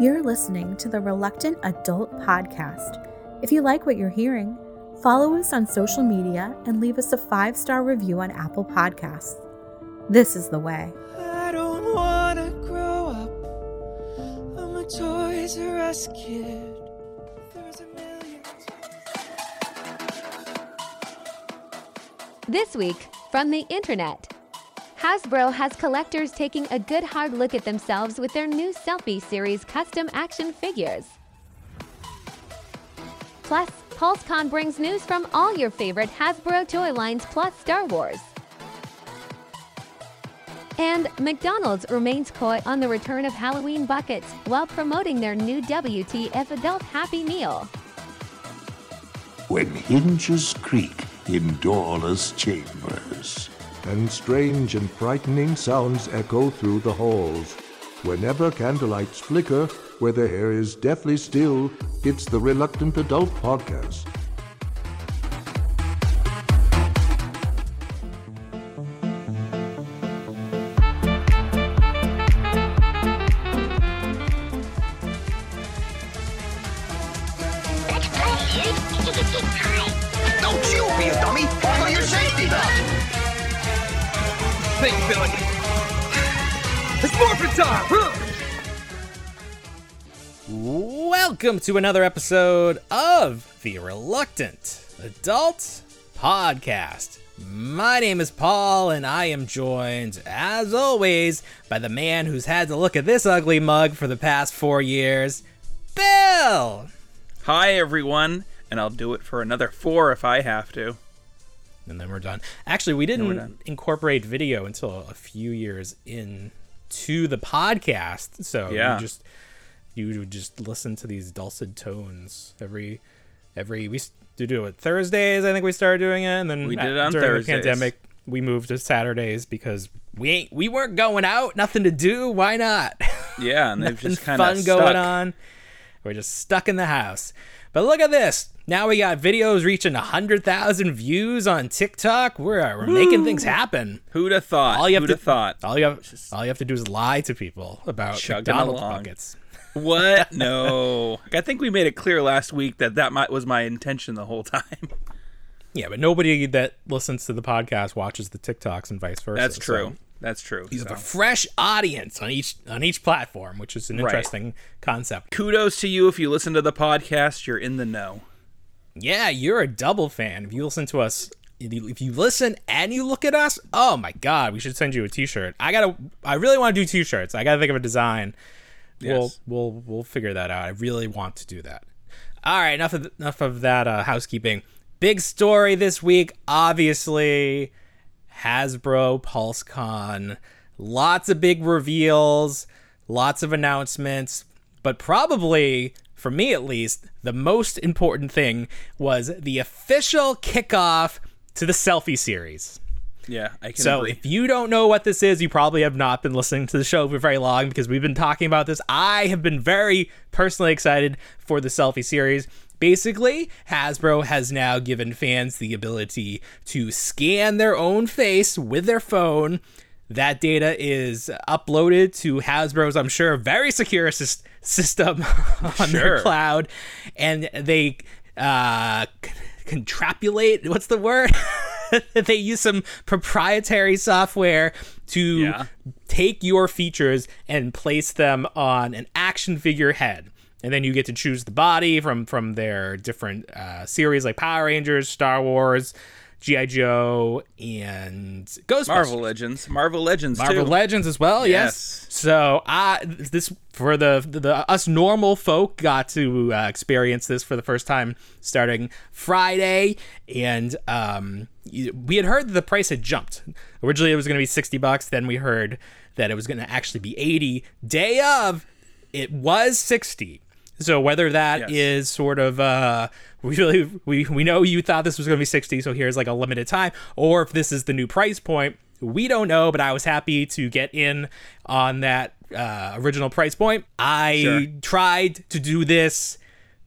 You're listening to the Reluctant Adult Podcast. If you like what you're hearing, follow us on social media and leave us a five star review on Apple Podcasts. This is the way. I don't wanna grow up. I'm a Toys R Us kid. There's a million. This week, from the internet. Hasbro has collectors taking a good hard look at themselves with their new Selfie Series custom action figures. Plus, PulseCon brings news from all your favorite Hasbro toy lines plus Star Wars. And McDonald's remains coy on the return of Halloween buckets while promoting their new WTF Adult Happy Meal. when hinges creak in doorless chambers. And strange and frightening sounds echo through the halls. Whenever candlelights flicker, where the hair is deathly still, it's the Reluctant Adult Podcast. To another episode of the Reluctant Adult Podcast. My name is Paul, and I am joined, as always, by the man who's had to look at this ugly mug for the past four years, Bill! Hi, everyone, and I'll do it for another four if I have to. And then we're done. Actually, we didn't incorporate video until a few years in to the podcast. So Yeah. just you would just listen to these dulcet tones every every we to do it Thursdays. I think we started doing it, and then We did it on during Thursdays. the pandemic we moved to Saturdays because we ain't we weren't going out, nothing to do. Why not? Yeah, and they've just kind fun of going on. We're just stuck in the house. But look at this. Now we got videos reaching 100,000 views on TikTok. We're, we're making things happen. Who'd have thought? All you have Who'd to have thought? All you have, all you have to do is lie to people about Chugging McDonald's along. buckets. What? No. I think we made it clear last week that that might, was my intention the whole time. Yeah, but nobody that listens to the podcast watches the TikToks and vice versa. That's so true. That's true. You have a fresh audience on each on each platform, which is an Right. interesting concept. Kudos to you if you listen to the podcast. You're in the know. Yeah, you're a double fan. If you listen to us, if you listen and you look at us, oh my god, we should send you a T-shirt. I gotta, I really want to do T-shirts. I gotta think of a design. We'll, we'll, we'll figure that out. I really want to do that. All right, enough of enough of that uh, housekeeping. Big story this week, obviously. Hasbro PulseCon. Lots of big reveals, lots of announcements, but probably, for me at least, the most important thing was the official kickoff to the selfie series. Yeah, I can So agree. if you don't know what this is, you probably have not been listening to the show for very long because we've been talking about this. I have been very personally excited for the selfie series. Basically, Hasbro has now given fans the ability to scan their own face with their phone. That data is uploaded to Hasbro's, I'm sure, very secure sys- system on their cloud, and they uh, contrapulate. What's the word? they use some proprietary software to Yeah. take your features and place them on an action figure head. And then you get to choose the body from from their different uh, series like Power Rangers, Star Wars, GI Joe, and Ghostbusters. Marvel Legends. Marvel Legends, Marvel too. Legends as well. Yes. Yes. So I this for the, the us normal folk got to uh, experience this for the first time starting Friday, and um, we had heard that the price had jumped. Originally, it was going to be sixty bucks. Then we heard that it was going to actually be eighty. Day of, it was sixty. So whether that is Yes. sort of uh we really we we know you thought this was going to be 60 so here's like a limited time or if this is the new price point we don't know but I was happy to get in on that uh original price point. I Sure. tried to do this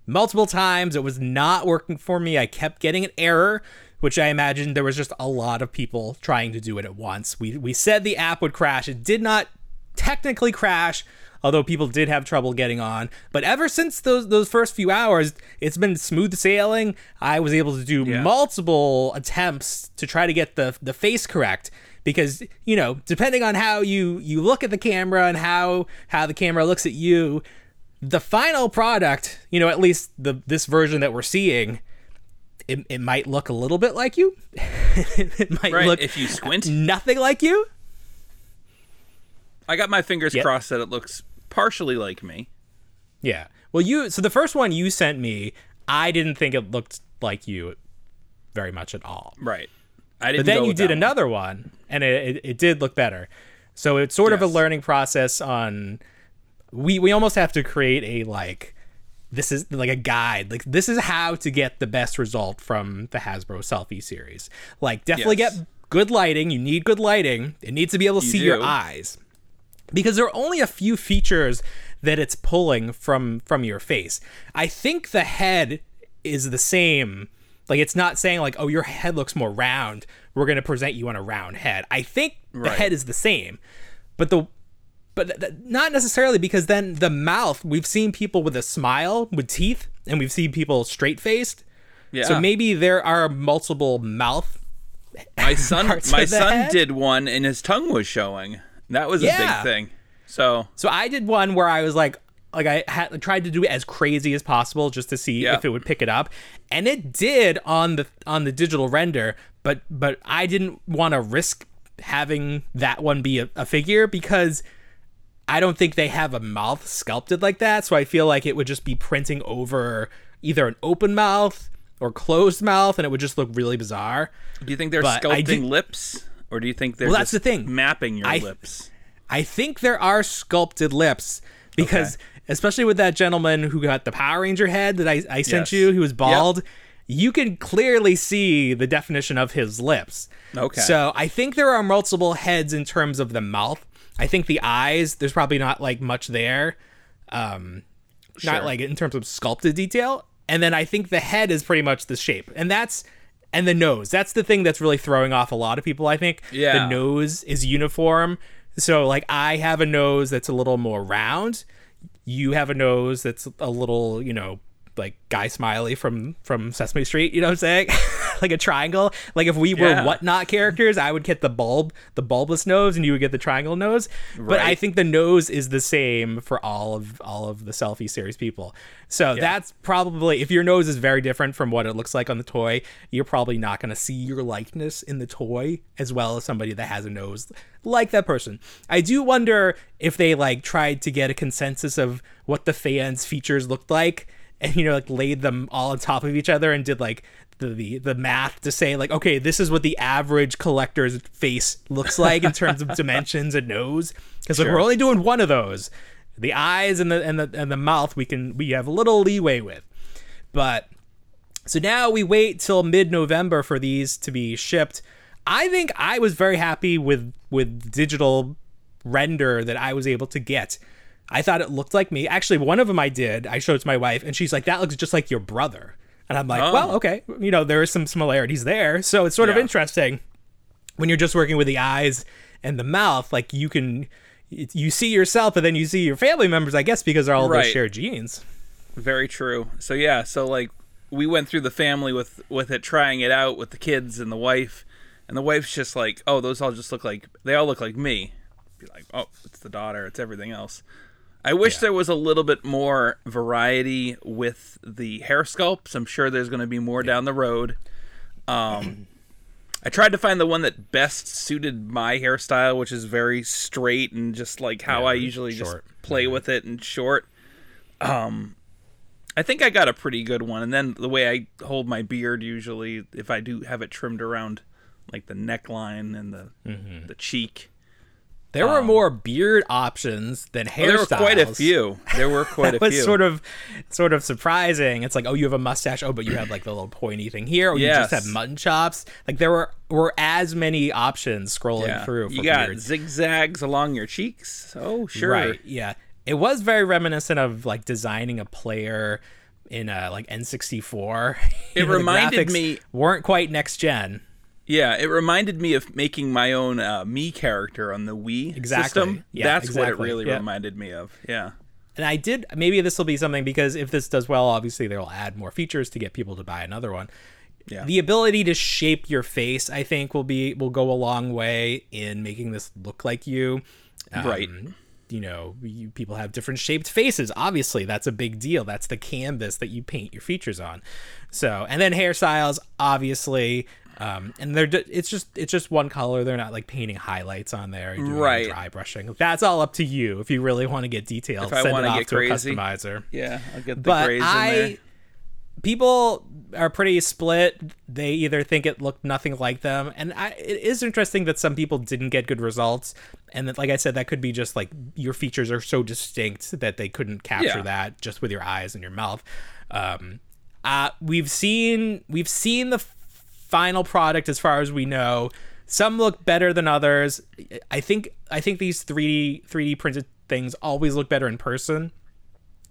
multiple times it was not working for me. I kept getting an error which I imagine there was just a lot of people trying to do it at once. We we said the app would crash. It did not technically crash although people did have trouble getting on. But ever since those those first few hours, it's been smooth sailing. I was able to do Yeah. multiple attempts to try to get the the face correct because you know depending on how you you look at the camera and how how the camera looks at you the final product you know at least the this version that we're seeing it, it might look a little bit like you it might Right, look if you squint. nothing like you I got my fingers Yep. crossed that it looks partially like me. yeah well you so the first one you sent me i didn't think it looked like you very much at all Right. I didn't. but then you did one. another one and it, it, it did look better so it's sort of a learning process on we we almost have to create a like this is like a guide like this is how to get the best result from the hasbro selfie series like definitely Yes. get good lighting you need good lighting it needs to be able to You see your eyes because there are only a few features that it's pulling from from your face. I think the head is the same. Like it's not saying like, oh, your head looks more round. We're gonna present you on a round head. I think the Right. head is the same, but the but th- not necessarily because then the mouth. We've seen people with a smile with teeth, and we've seen people straight faced. Yeah. So maybe there are multiple mouth. my son, parts my son head. did one, and his tongue was showing. That was a big thing. So So I did one where I was like, like I had tried to do it as crazy as possible just to see Yeah. if it would pick it up, and it did on the on the digital render. But but I didn't want to risk having that one be a, a figure because I don't think they have a mouth sculpted like that. So I feel like it would just be printing over either an open mouth or closed mouth, and it would just look really bizarre. do you think they're But sculpting do- lips, or do you think they're Well, that's the thing. mapping your I- lips? I think there are sculpted lips because, Okay. especially with that gentleman who got the Power Ranger head that I, I sent Yes. you, who was Yep. bald, you can clearly see the definition of his lips. Okay. So I think there are multiple heads in terms of the mouth. I think the eyes, there's probably not like much there. Um, Sure. Not like in terms of sculpted detail. And then I think the head is pretty much the shape. And that's and the nose. That's the thing that's really throwing off a lot of people, I think. Yeah. The nose is uniform. So like I have a nose that's a little more round. You have a nose that's a little, you know, like Guy Smiley from from Sesame Street, you know what I'm saying? like a triangle. Like if we were Yeah. whatnot characters, I would get the bulb, the bulbless nose, and you would get the triangle nose. But I think the nose is the same for all of all of the selfie series people. So that's probably if your nose is very different from what it looks like on the toy, you're probably not going to see your likeness in the toy as well as somebody that has a nose like that person. I do wonder if they like tried to get a consensus of what the fans' features looked like and you know like laid them all on top of each other and did like the, the the math to say like okay this is what the average collector's face looks like in terms of dimensions and nose because Sure. we're only doing one of those the eyes and the and the and the mouth we can we have a little leeway with but so now we wait till mid-November for these to be shipped. I think I was very happy with with digital render that I was able to get. I thought it looked like me. Actually, one of them I did. I showed it to my wife, and she's like, "That looks just like your brother." And I'm like, Oh. "Well, okay. You know, there are some similarities there." So it's sort of interesting when you're just working with the eyes and the mouth. Like you can, you see yourself, and then you see your family members. I guess because they're all those shared genes. Very true. So yeah, so like we went through the family with with it, trying it out with the kids and the wife, and the wife's just like, "Oh, those all just look like they all look like me." Be like, "Oh, it's the daughter. It's everything else." I wish there was a little bit more variety with the hair sculpts. I'm sure there's going to be more down the road. Um, I tried to find the one that best suited my hairstyle, which is very straight and just like how I usually short. just play with it and short. Um, I think I got a pretty good one. And then the way I hold my beard, usually, if I do have it trimmed around like the neckline and the Mm-hmm. the cheek, There were um, more beard options than hairstyles. There were quite a few. There were quite a was few. sort of, sort of surprising. It's like, oh, you have a mustache. Oh, but you have like the little pointy thing here. Or you just have mutton chops. Like there were were as many options scrolling yeah. through. For you got beards. zigzags along your cheeks. Oh, sure. Right. Yeah. It was very reminiscent of like designing a player in a like N64. It You know, reminded me- weren't quite next gen. Yeah, it reminded Mii of making my own uh, me character on the Wii Exactly. system. Yeah, That's what it really Yeah. reminded me of. Yeah. And I did maybe this will be something because if this does well, obviously they'll add more features to get people to buy another one. Yeah. The ability to shape your face, I think, will be will go a long way in making this look like you. Right. Um, You know, you, people have different shaped faces. Obviously, that's a big deal. That's the canvas that you paint your features on. So, and then hairstyles, obviously, um, and they're d- it's just it's just one color. They're not like painting highlights on there, doing Right. Dry brushing. That's all up to you. If you really want to get detailed, If send it off get to crazy. a customizer Yeah, I'll get the but grays I, in there. people are pretty split. They either think it looked nothing like them, and I, it is interesting that some people didn't get good results, and that, like I said, that could be just like your features are so distinct that they couldn't capture Yeah. that just with your eyes and your mouth. Um, uh, we've seen we've seen the final product as far as we know. Some look better than others. I think I think these 3D 3D printed things always look better in person.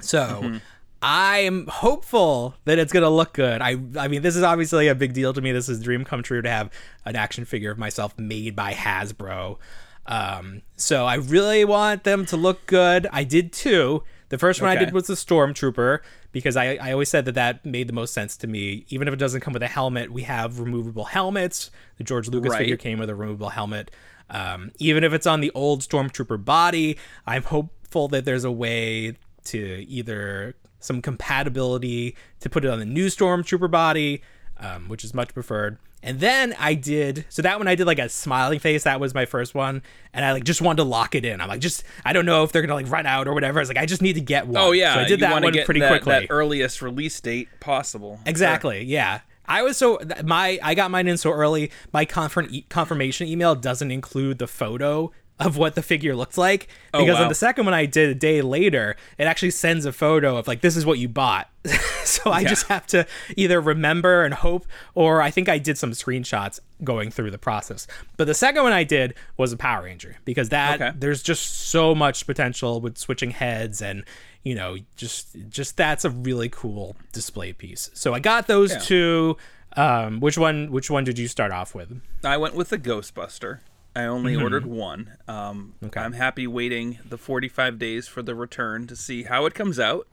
So I'm hopeful that it's gonna look good. I I mean, this is obviously a big deal to me. This is a dream come true to have an action figure of myself made by Hasbro. Um, so I really want them to look good. I did too. The first one I did was the Stormtrooper because I, I always said that that made the most sense to me. Even if it doesn't come with a helmet, we have removable helmets. The George Lucas Right. figure came with a removable helmet. Um, even if it's on the old Stormtrooper body, I'm hopeful that there's a way to either some compatibility to put it on the new Stormtrooper body, um, which is much preferred. And then I did so that one I did like a smiling face. That was my first one, and I like just wanted to lock it in. I'm like, just I don't know if they're gonna like run out or whatever. I was like, I just need to get one. Oh yeah, so I did you that one get pretty that, quickly. That earliest release date possible. Exactly. Yeah. I was so my I got mine in so early. My confirm, e- confirmation email doesn't include the photo of what the figure looks like Oh, because on the second one I did a day later, it actually sends a photo of like this is what you bought. so I Yeah. just have to either remember and hope, or I think I did some screenshots going through the process. But the second one I did was a Power Ranger because that Okay. there's just so much potential with switching heads and you know just just that's a really cool display piece so i got those Yeah. two um which one which one did you start off with I went with the Ghostbuster. I only ordered one. Um, Mm-hmm. Okay. I'm happy waiting the 45 days for the return to see how it comes out,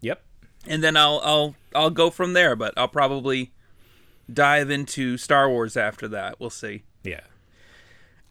yep and then I'll I'll I'll go from there. But I'll probably dive into Star Wars after that. We'll see. yeah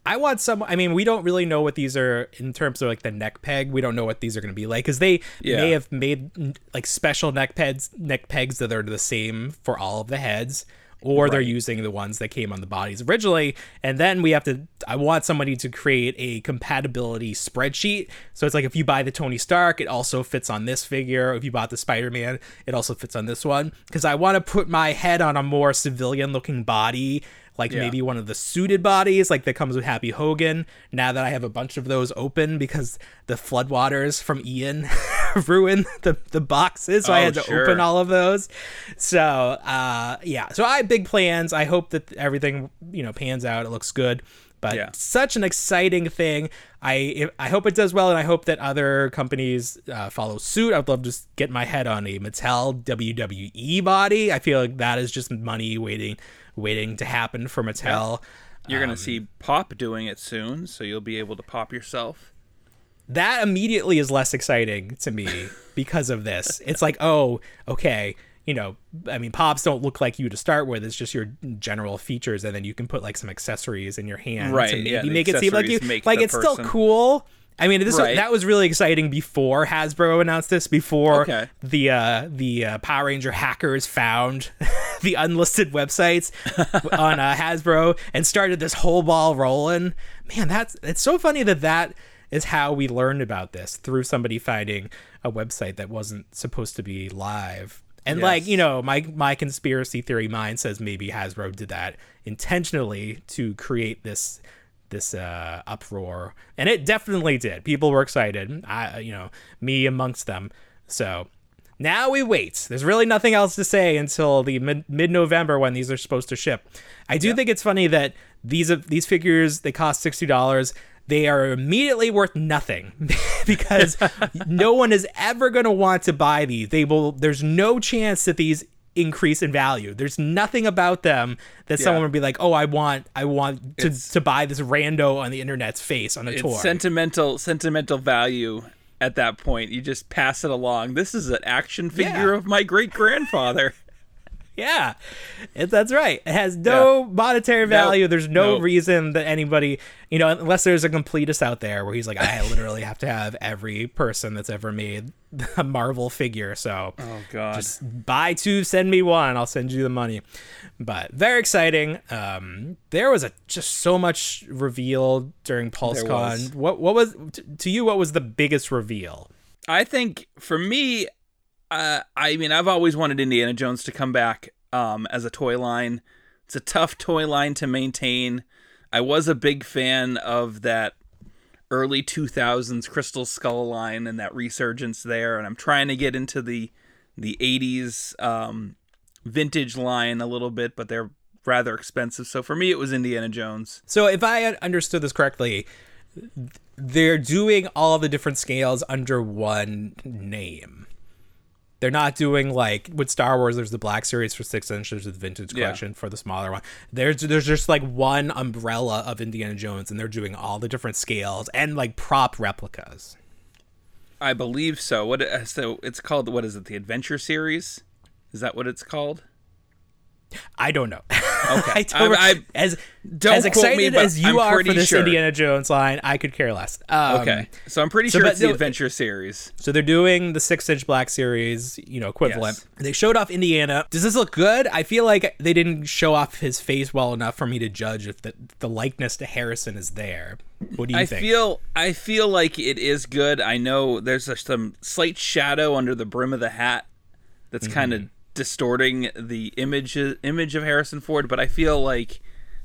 i want some i mean we don't really know what these are in terms of like the neck peg we don't know what these are going to be like because they Yeah. may have made like special neck pegs neck pegs that are the same for all of the heads or they're using the ones that came on the bodies originally. And then we have to i want somebody to create a compatibility spreadsheet. So it's like if you buy the tony stark it also fits on this figure. If you bought the spider-man it also fits on this one. Because i want to put my head on a more civilian looking body like Yeah. maybe one of the suited bodies like that comes with happy hogan now that i have a bunch of those open because the floodwaters from ian ruined the, the boxes so i Oh, had to sure. open all of those. So uh yeah. So i have big plans. I hope that everything you know pans out. It looks good. But Yeah. such an exciting thing. I if, i hope it does well and i hope that other companies uh, follow suit. I'd love to just get my head on a mattel wwe body. I feel like that is just money waiting waiting to happen for mattel You're Um, gonna see Pop doing it soon, so you'll be able to pop yourself. that immediately is less exciting to me because of this. It's like, oh, okay, you know, I mean, pops don't look like you to start with. It's just your general features, and then you can put like some accessories in your hand Right, to maybe yeah, make it seem like you like it's still cool. I mean, this Right. that was really exciting before Hasbro announced this. Before Okay. the uh, the uh, Power Ranger hackers found the unlisted websites on uh, Hasbro and started this whole ball rolling. Man, that's it's so funny that that is how we learned about this through somebody finding a website that wasn't supposed to be live. And like, you know, my my conspiracy theory mind says maybe Hasbro did that intentionally to create this this uh uproar. And it definitely did. People were excited. I you know, me amongst them. So now we wait. There's really nothing else to say until the mid November when these are supposed to ship. I do think it's funny that these these figures they cost sixty dollars. They are immediately worth nothing because no one is ever going to want to buy these. They will. There's no chance that these increase in value. There's nothing about them that someone would be like, "Oh, I want, I want to, It's- to buy this rando on the internet's face on a It's tour." sentimental sentimental value at that point. You just pass it along. This is an action figure Yeah. of my great grandfather. Yeah, it, that's right. It has no monetary value. There's no Nope. reason that anybody, you know, unless there's a completist out there where he's like, I literally have to have every person that's ever made a Marvel figure. So Oh God. just buy two, send me one. I'll send you the money. But very exciting. Um, there was a just so much reveal during. PulseCon. What what was t- to you? What was the biggest reveal? I think for me, uh, I mean, I've always wanted Indiana Jones to come back um, as a toy line. It's a tough toy line to maintain. I was a big fan of that early 2000s Crystal Skull line and that resurgence there, and I'm trying to get into the the 80s um, vintage line a little bit, but they're rather expensive. So for me, it was Indiana Jones. So if I understood this correctly, they're doing all the different scales under one name. They're not doing like with Star Wars. There's the Black Series for six inches, the Vintage Yeah. Collection for the smaller one. There's there's just like one umbrella of Indiana Jones, and they're doing all the different scales and like prop replicas. I believe so. What uh, so it's called? What is it? The Adventure Series? Is that what it's called? I don't know. Okay. I don't, I- I- as don't as excited me, as you I'm are for this sure. Indiana Jones line, I could care less. Um, Okay, so I'm pretty so sure but it's the Adventure Series. So they're doing the six inch black series, you know, equivalent. Yes. They showed off Indiana. Does this look good? I feel like they didn't show off his face well enough for me to judge if the, the likeness to Harrison is there. What do you I think? feel I feel like it is good. I know there's a, some slight shadow under the brim of the hat that's kind Mm-hmm. of distorting the image image of Harrison Ford, but I feel like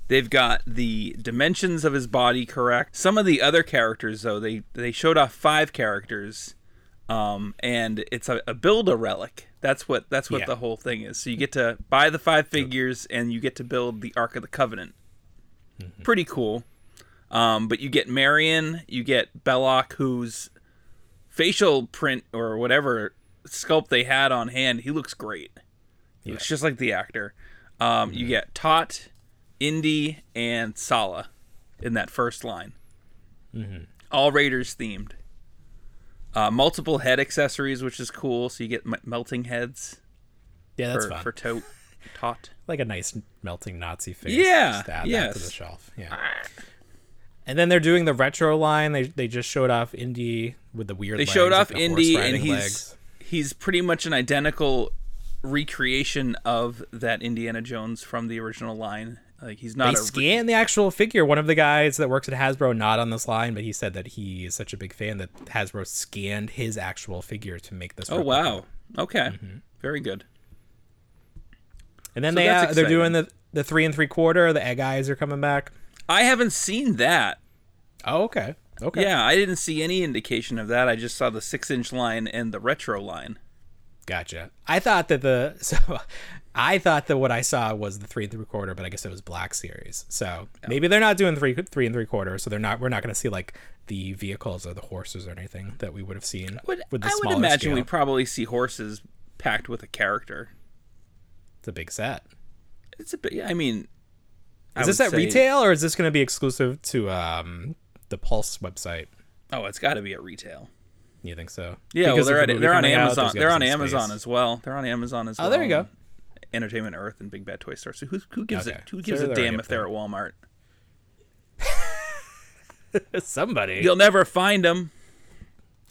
they've got the dimensions of his body correct. Some of the other characters though, they they showed off five characters. Um, and it's a, a build a relic. That's what that's what Yeah. the whole thing is. So you get to buy the five figures and you get to build the Ark of the Covenant. Mm-hmm. Pretty cool. Um, but you get Marion, you get Belloq, whose facial print or whatever sculpt they had on hand, he looks great. Looks just like the actor. Um, Mm-hmm. You get Toht, Indy, and Sallah in that first line. Mm-hmm. All Raiders themed. Uh, multiple head accessories, which is cool. So you get m- melting heads yeah, that's for, fun. for to- Toht. like a nice melting Nazi face. Yeah, Just add that yes. to the shelf. Yeah. And then they're doing the retro line. They they just showed off Indy with the weird. They legs, showed like off the Indy, and riding he's legs. he's pretty much an identical recreation of that Indiana Jones from the original line. Like he's They not a scanned the actual figure. One of the guys that works at Hasbro, not on this line, but he said that he is such a big fan that Hasbro scanned his actual figure to make this. Oh replica. wow. Okay. Mm-hmm. Very good. And then So they uh, they're doing the the three and three quarter. The egg eyes are coming back. I haven't seen that. Oh okay, okay. Yeah, I didn't see any indication of that. I just saw the six inch line and the retro line. Gotcha. I thought that the so I thought that what I saw was the three and three quarter, but I guess it was Black Series. So maybe they're not doing three three and three quarter. So they're not. We're not going to see like the vehicles or the horses or anything that we would have seen Would, with the I would imagine scale. we probably see horses packed with a character. it's a big set. It's a bit. I mean, I Is this at say- retail or is this going to be exclusive to um the Pulse website? Oh, it's got to be at retail. You think so? Yeah, well, they're the at, they're on coming out, Amazon. they're on Amazon space. as well. They're on Amazon as well. Oh, there you go. Entertainment Earth and Big Bad Toy Store. So who who gives Okay. it? Who So gives a damn if they're at Walmart? Somebody. You'll never find them.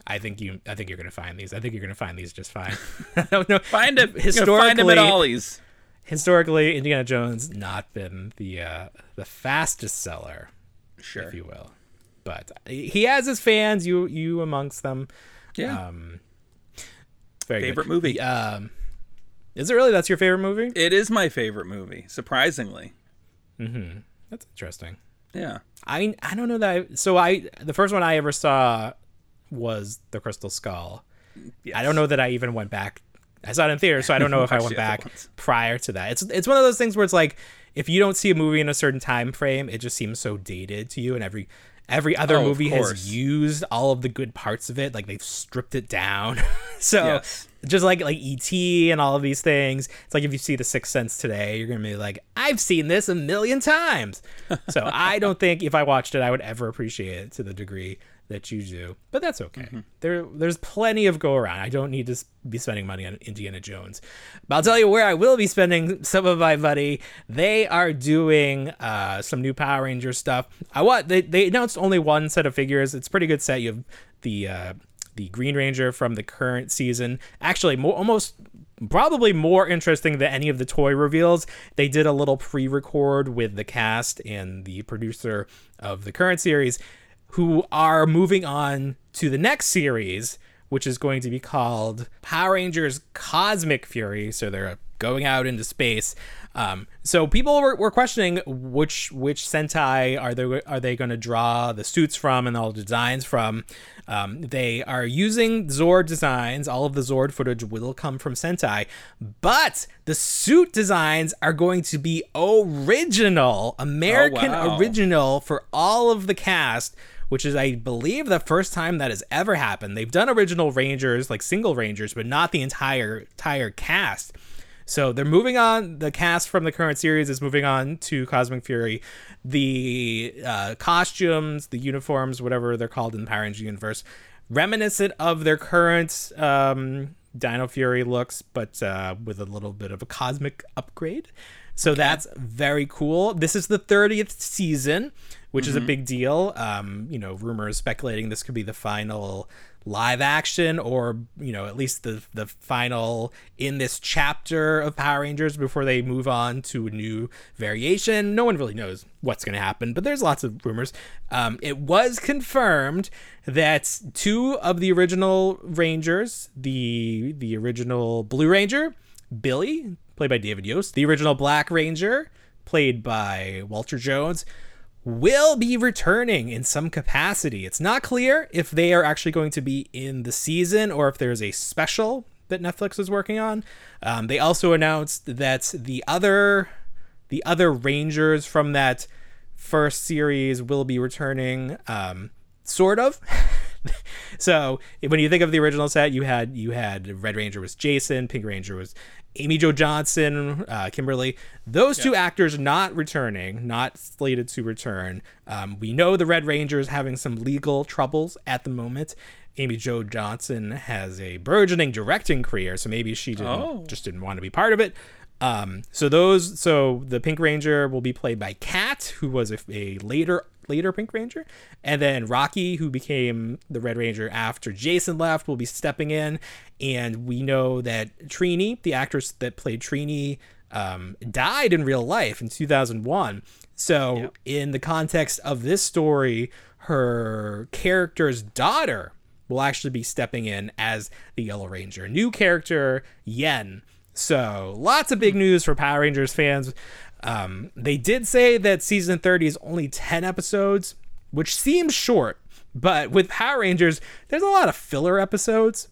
I think you. I think you're going to find these. I think you're going to find these just fine. I don't know. Find them. historically. Find them Historically, at Ollie's. historically, Indiana Jones not been the uh, the fastest seller, Sure. if you will, but he has his fans. You you amongst them. yeah. Um, Favorite good. movie? Um, is it really? That's your favorite movie? it is my favorite movie. Surprisingly. Hmm. That's interesting. Yeah. I I don't know that. I, so I the first one I ever saw was the Crystal Skull. I don't know that I even went back. I saw it in theater, so I don't know if I went back ones. prior to that. It's it's one of those things where it's like if you don't see a movie in a certain time frame, it just seems so dated to you, and every every other Oh, movie has used all of the good parts of it. Like they've stripped it down. so Yes. just like like ET and all of these things. It's like if you see The Sixth Sense today, you're gonna be like, I've seen this a million times. so I don't think if I watched it, I would ever appreciate it to the degree that you do. But that's okay. There there's plenty of go around. I don't need to be spending money on Indiana Jones. But I'll tell you where I will be spending some of my money. They are doing uh, some new Power Ranger stuff. I want they, they announced only one set of figures. It's a pretty good set. You have the uh, the Green Ranger from the current season. Actually, more, almost probably more interesting than any of the toy reveals. They did a little pre-record with the cast and the producer of the current series who are moving on to the next series which is going to be called Power Rangers Cosmic Fury. So they're going out into space. Um, so people were, were questioning which which Sentai are they are they going to draw the suits from and all the designs from. Um, they are using Zord designs. All of the Zord footage will come from Sentai, but the suit designs are going to be original, American wow. original for all of the cast which is I believe the first time that has ever happened. They've done original Rangers, like single Rangers, but not the entire entire cast. So they're moving on. The cast from the current series is moving on to Cosmic Fury. The uh, costumes, the uniforms, whatever they're called in the Power Rangers universe, reminiscent of their current um, Dino Fury looks, but uh, with a little bit of a cosmic upgrade. So that's very cool. This is the 30th season, which is a big deal. Um, you know, rumors speculating this could be the final live action or, you know, at least the the final in this chapter of Power Rangers before they move on to a new variation. No one really knows what's going to happen, but there's lots of rumors. Um, it was confirmed that two of the original Rangers, the the original Blue Ranger, Billy, played by David Yost, the original Black Ranger, played by Walter Jones, will be returning in some capacity. It's not clear if they are actually going to be in the season or if there's a special that Netflix is working on. Um, they also announced that the other the other Rangers from that first series will be returning. Um, sort of. so when you think of the original set, you had you had Red Ranger was Jason, Pink Ranger was Amy Jo Johnson, uh, Kimberly. Those two actors not returning, not slated to return. Um, we know the Red Ranger is having some legal troubles at the moment. Amy Jo Johnson has a burgeoning directing career, so maybe she didn't Oh. just didn't want to be part of it. Um, so those, so the Pink Ranger will be played by Kat, who was a, a later later Pink Ranger, and then Rocky, who became the Red Ranger after Jason left, will be stepping in. And we know that Trini, the actress that played Trini, um, died in real life in 2001. So in the context of this story, her character's daughter will actually be stepping in as the Yellow Ranger. New character, Yen. So lots of big news for Power Rangers fans. Um, they did say that season 30 is only 10 episodes, which seems short. But with Power Rangers, there's a lot of filler episodes.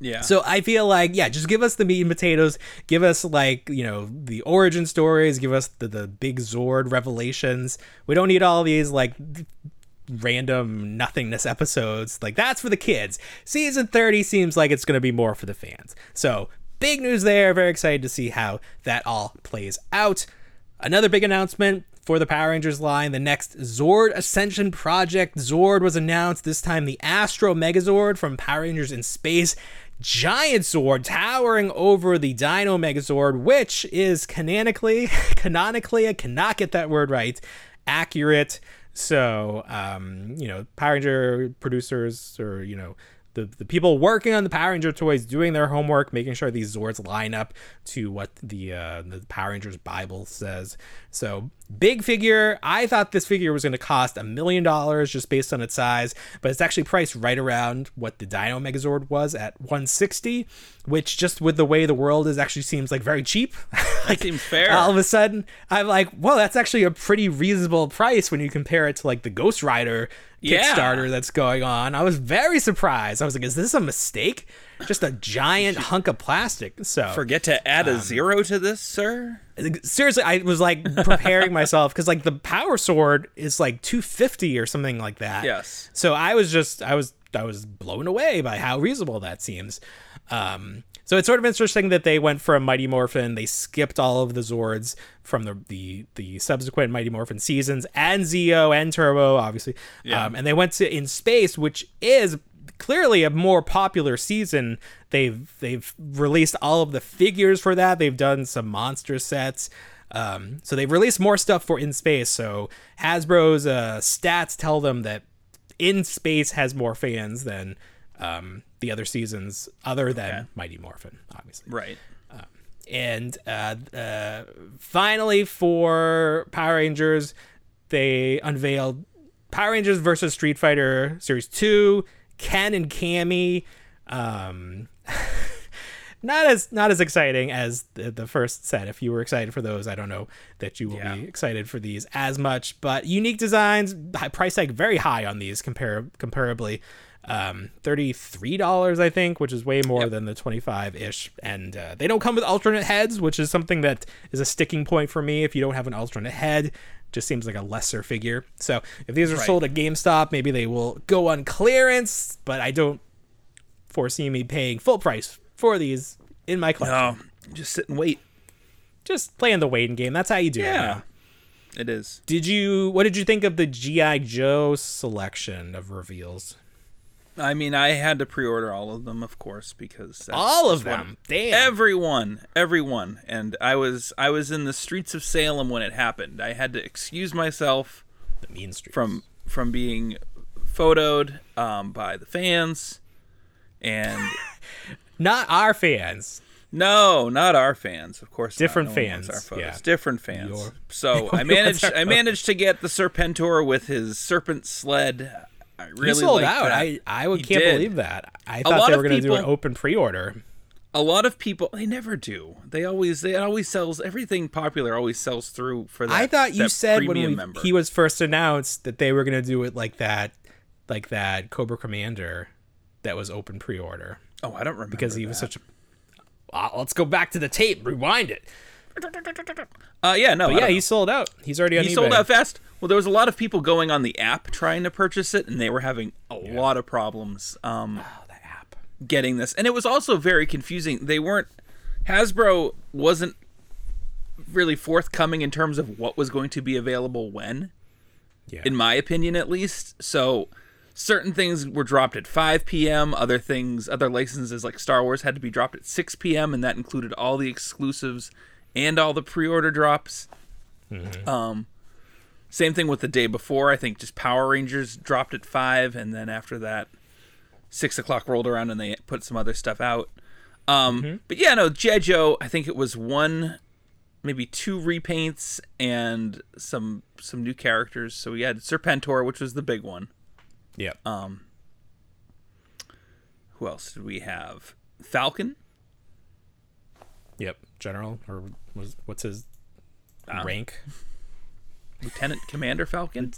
Yeah. So I feel like, yeah, just give us the meat and potatoes. Give us like, you know, the origin stories. Give us the, the big Zord revelations. We don't need all these like random nothingness episodes. Like that's for the kids. Season 30 seems like it's going to be more for the fans. So big news there. Very excited to see how that all plays out. Another big announcement for the Power Rangers line the next Zord Ascension project. Zord was announced, this time the Astro Megazord from Power Rangers in Space. Giant Zord towering over the Dino Megazord, which is canonically, canonically, I cannot get that word right, accurate. So, um, you know, Power Ranger producers or, you know, the, the people working on the Power Ranger toys doing their homework, making sure these Zords line up to what the uh, the Power Rangers Bible says. So big figure. I thought this figure was going to cost a million dollars just based on its size, but it's actually priced right around what the Dino Megazord was at 160, which just with the way the world is actually seems like very cheap. that seems fair. all of a sudden I'm like, well, that's actually a pretty reasonable price when you compare it to like the Ghost Rider Yeah. Kickstarter that's going on. I was very surprised. I was like, is this a mistake? Just a giant hunk of plastic. So Forget to add a zero to this, sir. seriously, I was like preparing myself because like the power sword is like 250 or something like that. Yes. So I was just I was I was blown away by how reasonable that seems. Um, so it's sort of interesting that they went from Mighty Morphin. They skipped all of the Zords from the the, the subsequent Mighty Morphin seasons and Zeo and Turbo, obviously. Um, and they went to In Space, which is clearly a more popular season. They've they've released all of the figures for that. They've done some monster sets. Um, so they've released more stuff for In Space. So Hasbro's uh, stats tell them that In Space has more fans than um, the other seasons, other than Mighty Morphin, obviously. Right. And uh, uh, finally, for Power Rangers, they unveiled Power Rangers versus Street Fighter Series 2, Ken and Cammy. Um, not as not as exciting as the, the first set. If you were excited for those, I don't know that you will Yeah. be excited for these as much. But unique designs, high- price tag very high on these compar- comparably. Um, thirty-three dollars, I think, which is way more than the twenty-five ish. And uh, they don't come with alternate heads, which is something that is a sticking point for me. If you don't have an alternate head, just seems like a lesser figure. So if these are Right. sold at GameStop, maybe they will go on clearance. But I don't foresee me paying full price for these in my collection. No, just sit and wait. Just playing the waiting game. That's how you do it. Yeah. It is. Did you? What did you think of the GI Joe selection of reveals? I mean, I had to pre-order all of them, of course, because All of what- them. Damn. Everyone, everyone, and I was I was in the streets of Salem when it happened. I had to excuse myself the mean streets. from from being photoed um, by the fans, and not our fans. no, not our fans, of course. Different No fans, our photos. yeah. different fans. Your- so I managed I managed to get the Serpentor with his serpent sled. I really you sold out. that. I I would can't did. believe that. I thought they were going to do an open pre-order. a lot of people they never do they always they always sells everything popular always sells through for that I thought you said when we, he was first announced that they were going to do it like that, like that Cobra Commander, that was open pre-order oh i don't remember because he was such a. Ah, let's go back to the tape, rewind it. Uh yeah no But yeah, he sold out. He's already on he eBay. sold out fast well there was a lot of people going on the app trying to purchase it and they were having a lot of problems um Oh, the app. getting this and it was also very confusing they weren't hasbro wasn't really forthcoming in terms of what was going to be available when Yeah. in my opinion at least. So certain things were dropped at 5 p.m. Other things, other licenses like Star Wars had to be dropped at 6 p.m. and that included all the exclusives and all the pre-order drops. Um, same thing with the day before. I think just Power Rangers dropped at five, and then after that, six o'clock rolled around and they put some other stuff out. Um, But yeah, no. Joe. I think it was one, maybe two repaints and some some new characters. So we had Serpentor, which was the big one. yeah. Um. Who else did we have? Falcon. Yep, general or was what's his Ah. rank? Lieutenant Commander Falcon?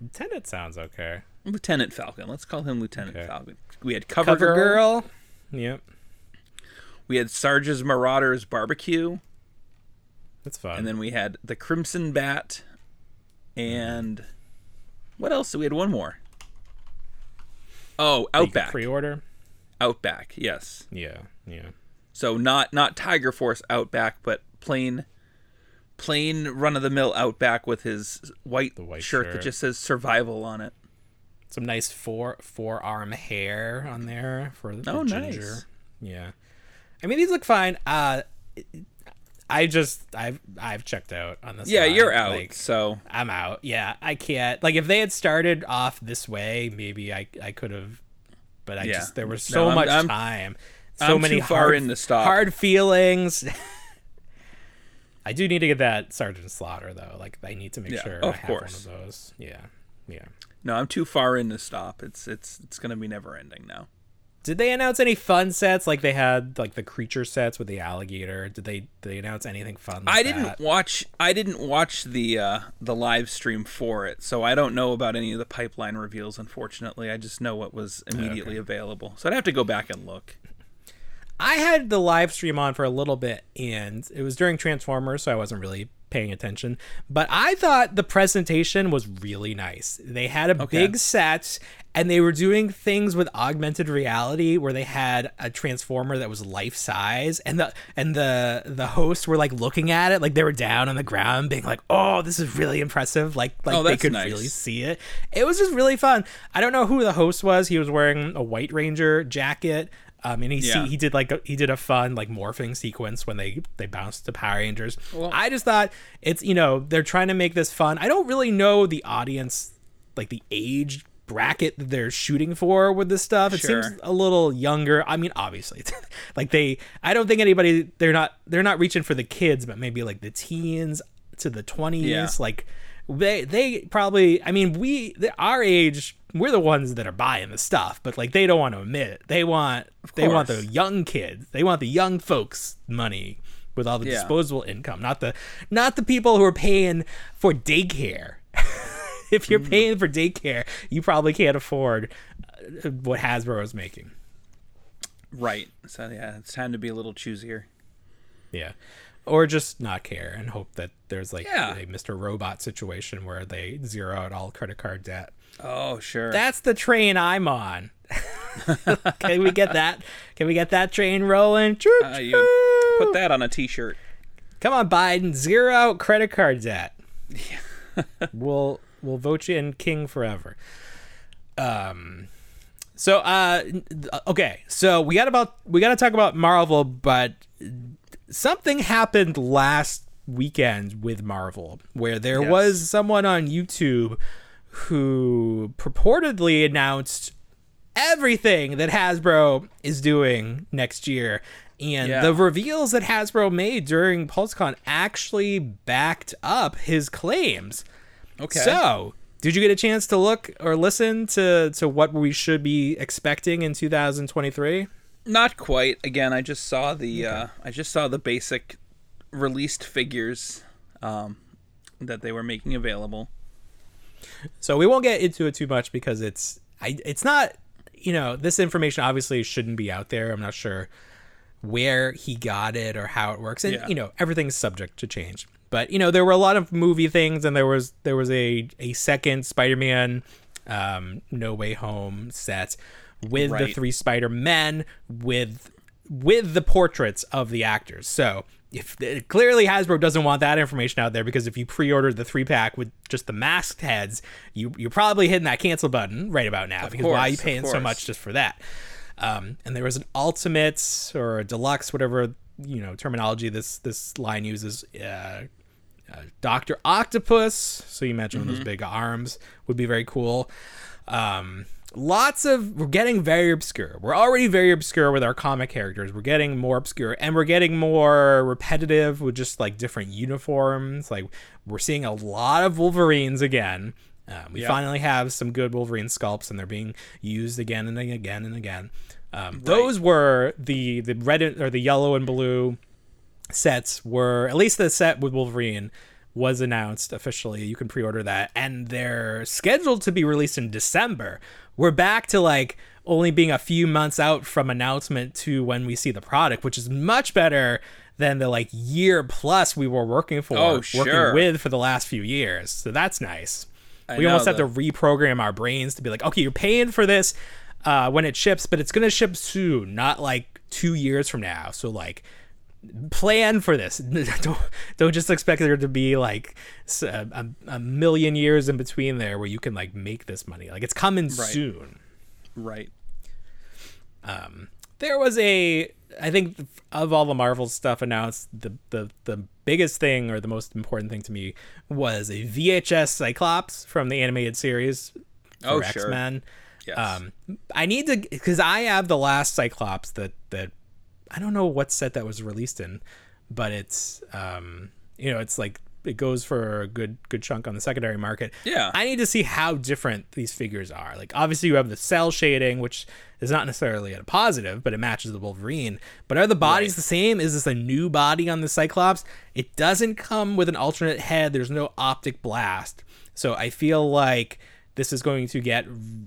Lieutenant sounds okay. Lieutenant Falcon. Let's call him Lieutenant Okay. Falcon. We had Cover, Cover Girl. girl. Yep, We had Sarge's Marauders Barbecue. that's fun. And then we had the Crimson Bat. And what else? We had one more. Oh, Outback. pre-order. Outback, yes. Yeah, yeah. So not not Tiger Force Outback, but plain plain run of the mill Outback with his white, white shirt, shirt. that just says survival on it. Some nice four forearm hair on there for the Oh, ginger. nice. Yeah, I mean these look fine. Uh, I just I've I've checked out on this. Yeah, line. you're out. Like, so I'm out. Yeah, I can't. Like if they had started off this way, maybe I I could have. But I Yeah. just there was No, so I'm- much I'm- time, so I'm many too far hard, in to stop. hard feelings. I do need to get that Sergeant Slaughter though. Like I need to make Yeah, sure of I have course. one of those. Yeah, yeah. no, I'm too far in to stop. It's it's it's gonna be never ending now. Did they announce any fun sets like they had like the creature sets with the alligator? Did they did they announce anything fun? Like I didn't that? watch. I didn't watch the uh, the live stream for it, so I don't know about any of the pipeline reveals. Unfortunately, I just know what was immediately available. So I'd have to go back and look. I had the live stream on for a little bit, and it was during Transformers, so I wasn't really paying attention. But I thought the presentation was really nice. They had a Okay. big set, and they were doing things with augmented reality where they had a transformer that was life size, and the and the the hosts were like looking at it, like they were down on the ground, being like, "Oh, this is really impressive!" Like like Oh, they could nice. really see it. It was just really fun. I don't know who the host was. He was wearing a White Ranger jacket. Um, and he Yeah. see, he did like a, he did a fun like morphing sequence when they they bounced to Power Rangers. Well- I just thought it's you know they're trying to make this fun. I don't really know the audience like the age bracket that they're shooting for with this stuff. It Sure. seems a little younger. I mean, obviously, like they I don't think anybody they're not they're not reaching for the kids, but maybe like the teens to the twenties. Yeah. Like they they probably I mean we the, our age we're the ones that are buying the stuff, but like they don't want to admit it. They want they want the young kids. They want the young folks money with all the Yeah. disposable income, not the not the people who are paying for daycare. if you're paying for daycare, you probably can't afford uh, what Hasbro is making. Right. So yeah, it's time to be a little choosier. Yeah. Or just not care and hope that there's like Yeah. a Mr. Robot situation where they zero out all credit card debt. Oh sure. That's the train I'm on. Can we get that? Can we get that train rolling? Choo, Uh, you put that on a T-shirt. Come on, Biden, zero out credit card debt. we'll we'll vote you in king forever. Um. So uh okay, so we got about we got to talk about Marvel, but something happened last weekend with Marvel where there Yes. was someone on YouTube who purportedly announced everything that Hasbro is doing next year. And Yeah. the reveals that Hasbro made during PulseCon actually backed up his claims. Okay. So, did you get a chance to look or listen to, to what we should be expecting in 2023? Not quite. Again, I just saw the uh, I just saw the basic released figures um, that they were making available. So we won't get into it too much because it's I it's not you know this information obviously shouldn't be out there. I'm not sure where he got it or how it works, and Yeah. you know everything's subject to change. But you know there were a lot of movie things, and there was there was a a second Spider-Man um, No Way Home set with the three Spider-Men with with the portraits of the actors. So if clearly Hasbro doesn't want that information out there because if you pre-ordered the three pack with just the masked heads, you you're probably hitting that cancel button right about now because why are you paying so much just for that? Um, and there was an ultimate or a deluxe, whatever you know terminology this this line uses. Uh, uh, Doctor Octopus. So you imagine one of those big arms would be very cool. Um, lots of we're getting very obscure. We're already very obscure with our comic characters. We're getting more obscure, and we're getting more repetitive with just like different uniforms. Like we're seeing a lot of Wolverines again. Um, we finally have some good Wolverine sculpts, and they're being used again and again and again. Um, Those were the the red or the yellow and blue sets were at least the set with Wolverine was announced officially. You can pre-order that, and they're scheduled to be released in December. We're back to like only being a few months out from announcement to when we see the product, which is much better than the like year plus we were working for, Oh, working with for the last few years. So that's nice. I we almost have to reprogram our brains to be like, okay, you're paying for this uh, when it ships, but it's gonna ship soon, not like two years from now. So like, plan for this. don't don't just expect there to be like a, a, million years in between there where you can like make this money. Like it's coming soon. Right. Um, There was a I think of all the Marvel stuff announced, the the the biggest thing or the most important thing to me was a VHS Cyclops from the animated series for Oh, sure. X Men. Yes. Um, I need to because I have the last Cyclops that that I don't know what set that was released in, but it's um, you know it's like it goes for a good good chunk on the secondary market. Yeah. I need to see how different these figures are. Like obviously you have the cell shading, which is not necessarily a positive, but it matches the Wolverine. But are the bodies Right. the same? Is this a new body on the Cyclops? It doesn't come with an alternate head. There's no optic blast. So I feel like this is going to get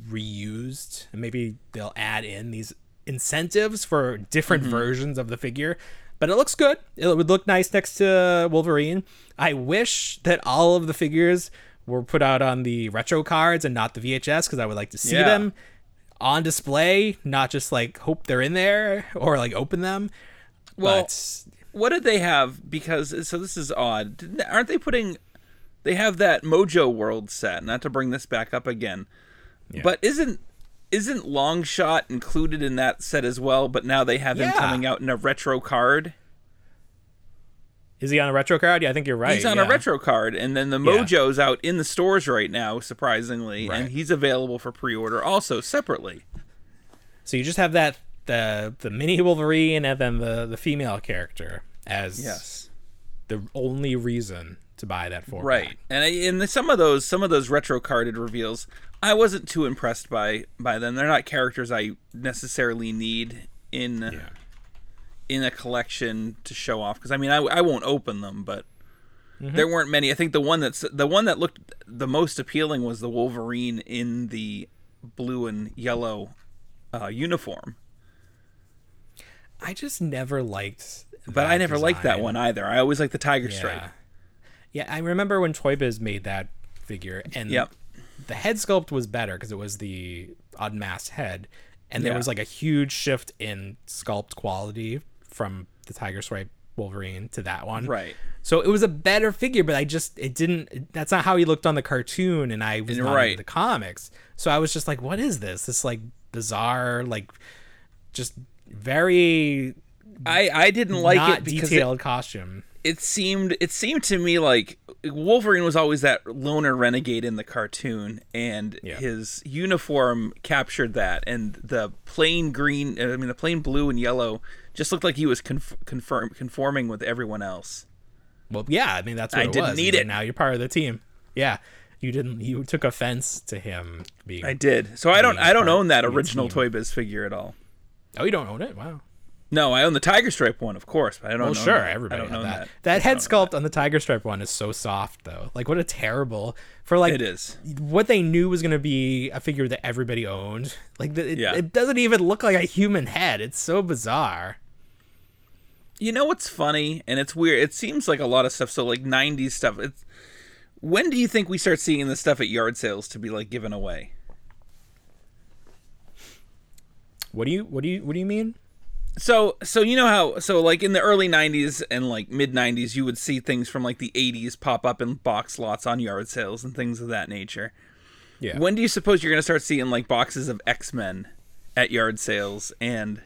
reused and maybe they'll add in these incentives for different mm-hmm. versions of the figure but it looks good it would look nice next to wolverine i wish that all of the figures were put out on the retro cards and not the vhs because i would like to see Yeah. them on display not just like hope they're in there or like open them Well, but what did they have? Because so this is odd. Didn't- Aren't they putting? They have that Mojo World set. Not to bring this back up again, but isn't isn't Longshot included in that set as well? But now they have him coming out in a retro card. is he on a retro card yeah i think you're right He's on yeah. a retro card, and then the Yeah. Mojo's out in the stores right now, surprisingly, Right. and he's available for pre-order also separately. So you just have that the the mini Wolverine and then the the female character as Yes. the only reason to buy that four Right, and I, and the- some of those some of those retro carded reveals, I wasn't too impressed by by them. They're not characters I necessarily need in in a collection to show off. Because I mean, I, I won't open them, but there weren't many. I think the one that's the one that looked the most appealing was the Wolverine in the blue and yellow uh, uniform. I just never liked. But I never liked that one either. I always liked the tiger stripe. Yeah. Yeah, I remember when Toy Biz made that figure, and Yep. The head sculpt was better because it was the unmasked head, and there Yeah. was like a huge shift in sculpt quality from the Tiger Stripe Wolverine to that one. Right. So it was a better figure, but I just it didn't. That's not how he looked on the cartoon, and I was And not right. into the comics. So I was just like, "What is this? This like bizarre, like just very I I didn't like it because it, detailed costume." it seemed it seemed to me like Wolverine was always that loner renegade in the cartoon, and Yeah. his uniform captured that. And the plain green, I mean the plain blue and yellow, just looked like he was conf- confirm conforming with everyone else. Well, yeah, I mean that's what I didn't was. need like, it. Now you're part of the team. Yeah, you didn't. You took offense to him being. I did, so I don't I don't own that original. Toy Biz figure at all. Oh, you don't own it? Wow. No, I own the Tiger Stripe one, of course, but I don't. Well, own sure, that. everybody I that. that. That, head sculpt on the Tiger Stripe one is so soft, though. Like, what a terrible for like It is. what they knew was going to be a figure that everybody owned. Like, the, it, Yeah. it doesn't even look like a human head. It's so bizarre. You know what's funny, and it's weird. It seems like a lot of stuff. So like '90s stuff. It's when do you think we start seeing this stuff at yard sales to be like given away? What do you what do you what do you mean? So so you know how so like in the early '90s and like mid '90s, you would see things from like the '80s pop up in box lots on yard sales and things of that nature. Yeah. When do you suppose you're gonna start seeing like boxes of X Men at yard sales and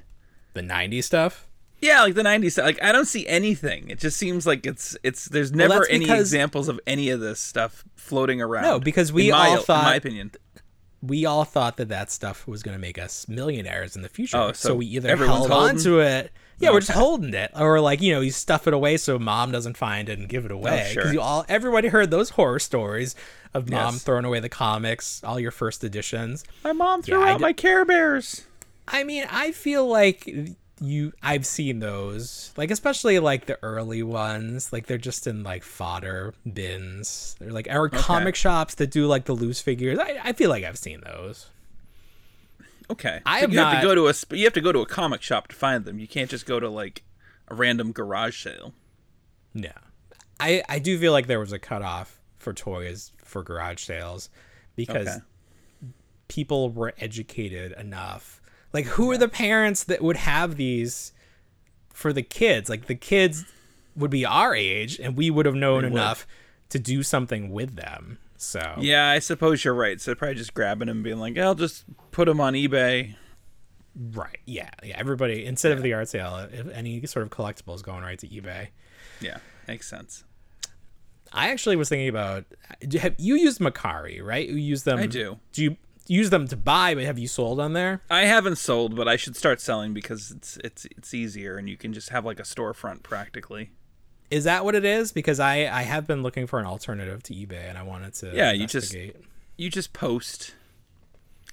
the '90s stuff. yeah, like the '90s? stuff. Like I don't see anything. It just seems like it's it's there's never that's any because- examples of any of this stuff floating around. No, because we my, all in thought- my opinion. We all thought that that stuff was going to make us millionaires in the future. Oh, so, so we either held on to it. Yeah, oh, we're just holding it, or like you know, you stuff it away so mom doesn't find it and give it away. Oh, sure. Because you all, everybody heard those horror stories of mom Yes. throwing away the comics, all your first editions. My mom threw Yeah, out my Care Bears. I mean, I feel like you, I've seen those, like especially like the early ones, like they're just in like fodder bins. They're like our comic shops that do like the loose figures. I, I feel like I've seen those. Okay, I So have you have not- to go to a you have to go to a comic shop to find them. You can't just go to like a random garage sale. No. I I do feel like there was a cutoff for toys for garage sales because Okay. people were educated enough. Like who are the parents that would have these for the kids? Like the kids would be our age and we would have known would. enough to do something with them. So Yeah, I suppose you're right. So probably just grabbing them, and being like, "I'll just put them on eBay." right. Yeah. Yeah. Everybody instead of the art sale, if any sort of collectibles going right to eBay. Yeah, makes sense. I actually was thinking about have you used Mercari, right? You use them I do. Do you use them to buy, but have you sold on there? I haven't sold, but I should start selling because it's it's it's easier, and you can just have like a storefront practically. Is that what it is? Because I I have been looking for an alternative to eBay, and I wanted to Yeah, you just- You just post,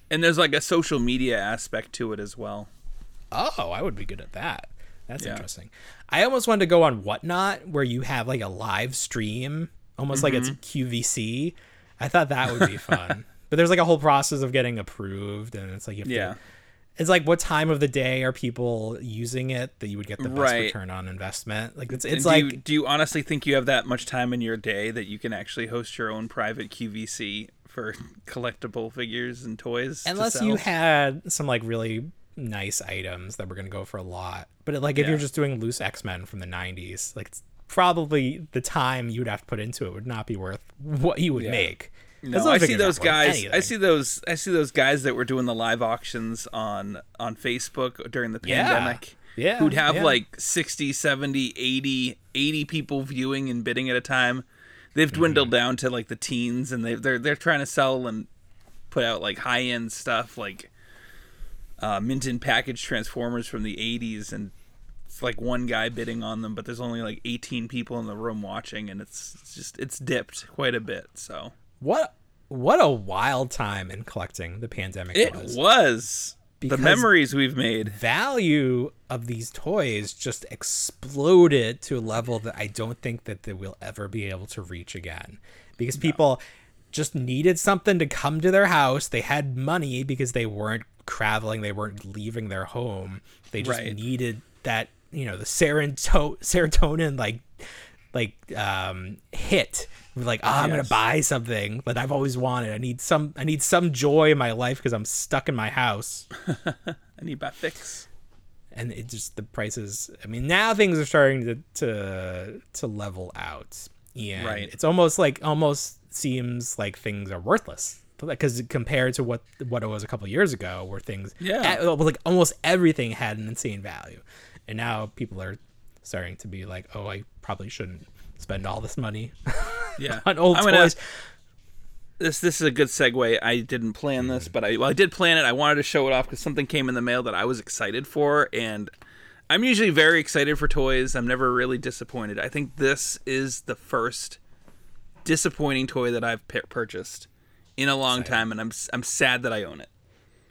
and there's like a social media aspect to it as well. Oh, I would be good at that. That's Yeah. interesting. I almost wanted to go on Whatnot, where you have like a live stream, almost like it's Mm-hmm. QVC. I thought that would be fun. but there's like a whole process of getting approved, and it's like you have Yeah. to. It's like what time of the day are people using it that you would get the best Right. return on investment? Like it's it's do like you, do you honestly think you have that much time in your day that you can actually host your own private QVC for collectible figures and toys? to unless sell? you had some like really nice items that were going to go for a lot but like if Yeah. you're just doing loose x-men from the 90s like it's probably the time you would have to put into it would not be worth what you would make 'Cause No, I see those guys. I see those. I see those guys that were doing the live auctions on on Facebook during the pandemic. Yeah, yeah who'd have yeah. like 60, 70, 80, 80 people viewing and bidding at a time. They've dwindled Mm-hmm. down to like the teens, and they they're they're trying to sell and put out like high end stuff like uh, mint and package transformers from the '80s, and it's like one guy bidding on them, but there's only like 18 people in the room watching, and it's just it's dipped quite a bit. So what what a wild time in collecting the pandemic it was was Because- the memories we've made. value of these toys just exploded to a level that I don't think that they will ever be able to reach again. Because people just needed something to come to their house. They had money because they weren't traveling, they weren't leaving their home. They just Right. needed that, you know, the seroto- serotonin like like um hit like oh, i'm gonna buy something that i've always wanted i need some i need some joy in my life because i'm stuck in my house I need that fix. and it just the prices i mean now things are starting to to to level out and Right. it's almost like almost seems like things are worthless because compared to what what it was a couple years ago where things Yeah. like almost everything had an insane value and now people are starting to be like oh i probably shouldn't spend all this money Yeah, on old I'm gonna- toys this this is a good segue. I didn't plan this, but I well I did plan it. I wanted to show it off because something came in the mail that I was excited for, and I'm usually very excited for toys. I'm never really disappointed. I think this is the first disappointing toy that I've pi purchased in a long time, and I'm I'm sad that I own it.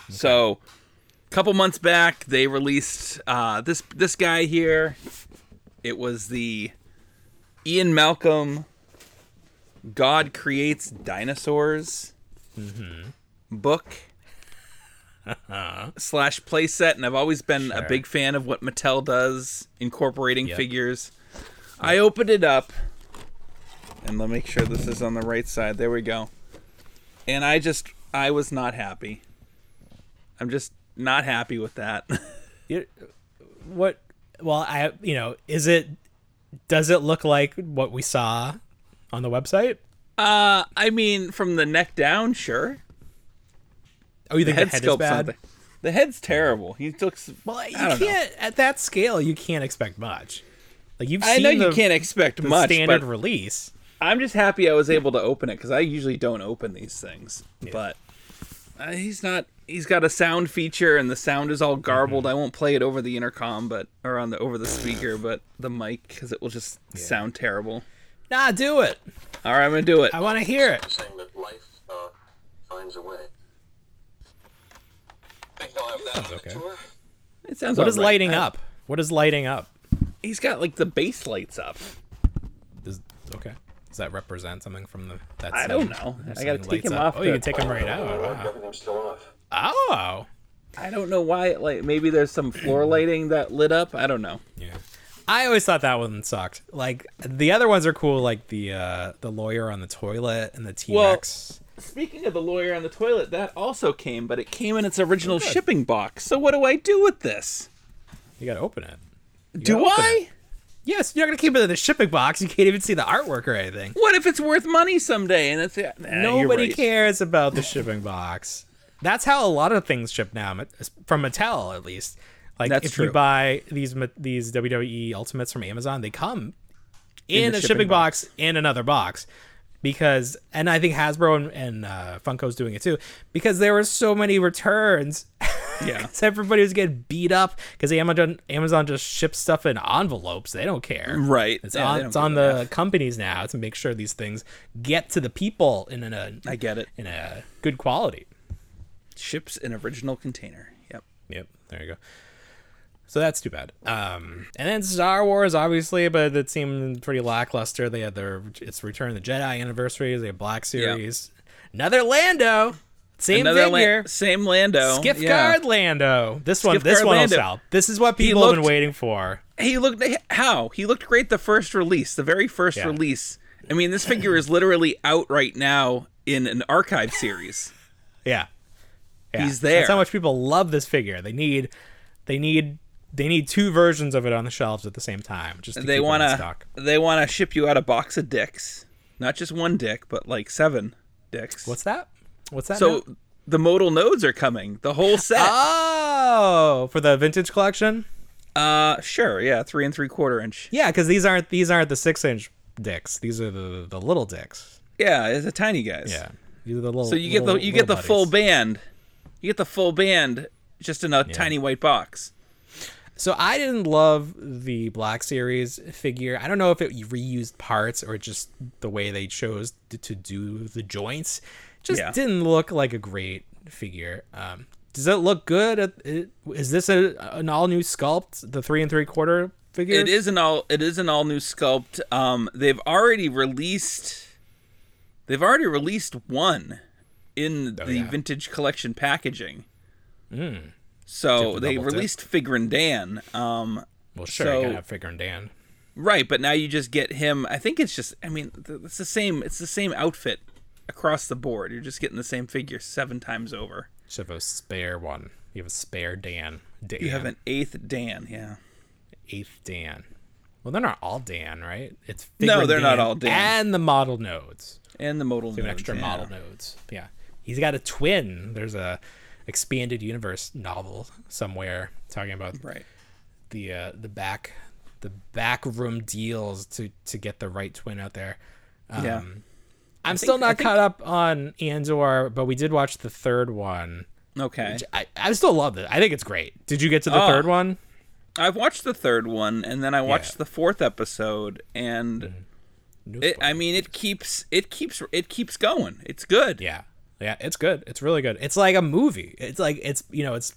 So, a couple months back, they released uh, this this guy here. It was the Ian Malcolm God Creates Dinosaurs mm-hmm. book slash playset, and I've always been a big fan of what Mattel does incorporating Yep. figures. I opened it up, and let me make sure this is on the right side. There we go. And I just, I was not happy. I'm just not happy with that. You- what well i you know is it does it look like what we saw on the website uh, I mean, from the neck down, sure. oh you The think head the head is bad something. The head's terrible. He looks. well you don't know. can't at that scale you can't expect much like you've I seen know you can't expect the much, standard release I'm just happy I was able to open it because I usually don't open these things. But uh, he's not. He's got a sound feature, and the sound is all garbled. Mm-hmm. I won't play it over the intercom, but or on the over the speaker, but the mic because it will just sound terrible. Nah do it All right, I'm gonna do it. i want to hear it saying that life uh, finds a way. Think they'll have that okay. tour? It sounds. what is alright. lighting I- up what is lighting up He's got like the base lights up. Does, okay does that represent something from the that I don't know. I gotta take him up. off oh you can take him right out wow. everything's still off. oh I don't know why. Like maybe there's some floor lighting that lit up. I don't know. Yeah. I always thought that one sucked. Like the other ones are cool, like the uh the lawyer on the toilet and the T Rex. Well, Speaking of the lawyer on the toilet, that also came, but it came in its original Oh, good. shipping box. So what do I do with this? you gotta open it. Do gotta open I? Yes, you're not gonna keep it in the shipping box. You can't even see the artwork or anything. What if it's worth money someday? And it's nah, Nobody right. cares about the shipping box. That's how a lot of things ship now, from Mattel at least. Like That's if true. you buy these these WWE Ultimates from Amazon, they come in, the a shipping shipping box in another box because and I think Hasbro and, and uh, Funko's doing it too because there were so many returns Yeah. everybody was getting beat up because Amazon Amazon just ships stuff in envelopes. They don't care. Right. It's Yeah, on it's on the companies now to make sure these things get to the people in a I get it. in a good quality. Ships an original container. Yep. Yep, there you go. So that's too bad. Um, and then Star Wars, obviously, but it seemed pretty lackluster. They had their it's Return of the Jedi anniversary. They had Black Series. Another Lando, same Another figure. La- same Lando. Skiff yeah. guard Lando. This one, Skiff this one will Lando. sell. This is what people have been waiting for. He looked how he looked great the first release, the very first Yeah. release. I mean, this figure is literally out right now in an archive series. Yeah. yeah. He's there. That's how much people love this figure. They need, they need, they need two versions of it on the shelves at the same time. Just they want to they want to ship you out a box of dicks, not just one dick, but like seven dicks. What's that? What's that? so? now? The modal nodes are coming. The whole set. Oh, for the vintage collection. Uh, sure, yeah, three and three quarter inch. Yeah, because these aren't these aren't the six inch dicks. These are the the little dicks. Yeah, it's a tiny guys. Yeah, these are the little. So you get the you get the little full band. You get the full band just in a tiny white box. So I didn't love the Black Series figure. I don't know if it reused parts or just the way they chose to, to do the joints. Just Yeah. didn't look like a great figure. Um, does it look good? Is this a, an all new sculpt? The three and three quarter figure. It is an all it is an all new sculpt. Um, they've already released. They've already released one in the Oh, yeah. vintage collection packaging. Mm. So they released Figrin D'an. Um, Well, sure, so- you gotta have Dan. right, but now you just get him. I think it's just. I mean, th- it's the same. It's the same outfit across the board. You're just getting the same figure seven times over. Should have a spare one. You have a spare Dan. Dan. You have an eighth Dan. Yeah. eighth Dan. Well, they're not all Dan, right? It's No, Figure and they're not all Dan. and the Modal Nodes. And the modal Two nodes, extra yeah. Modal Nodes. Yeah, he's got a twin. There's a expanded universe novel somewhere talking about Right. the uh, the back the back room deals to to get the right twin out there. Um, Yeah. I'm still think- I not think- caught up on Andor, but we did watch the third one. Okay. I, I still love it. I think it's great. Did you get to the Oh. third one? I've watched the third one, and then I watched the fourth episode, and No it, I mean, it keeps it keeps it keeps going. It's good. Yeah, yeah, it's good. It's really good. It's like a movie. It's like it's you know it's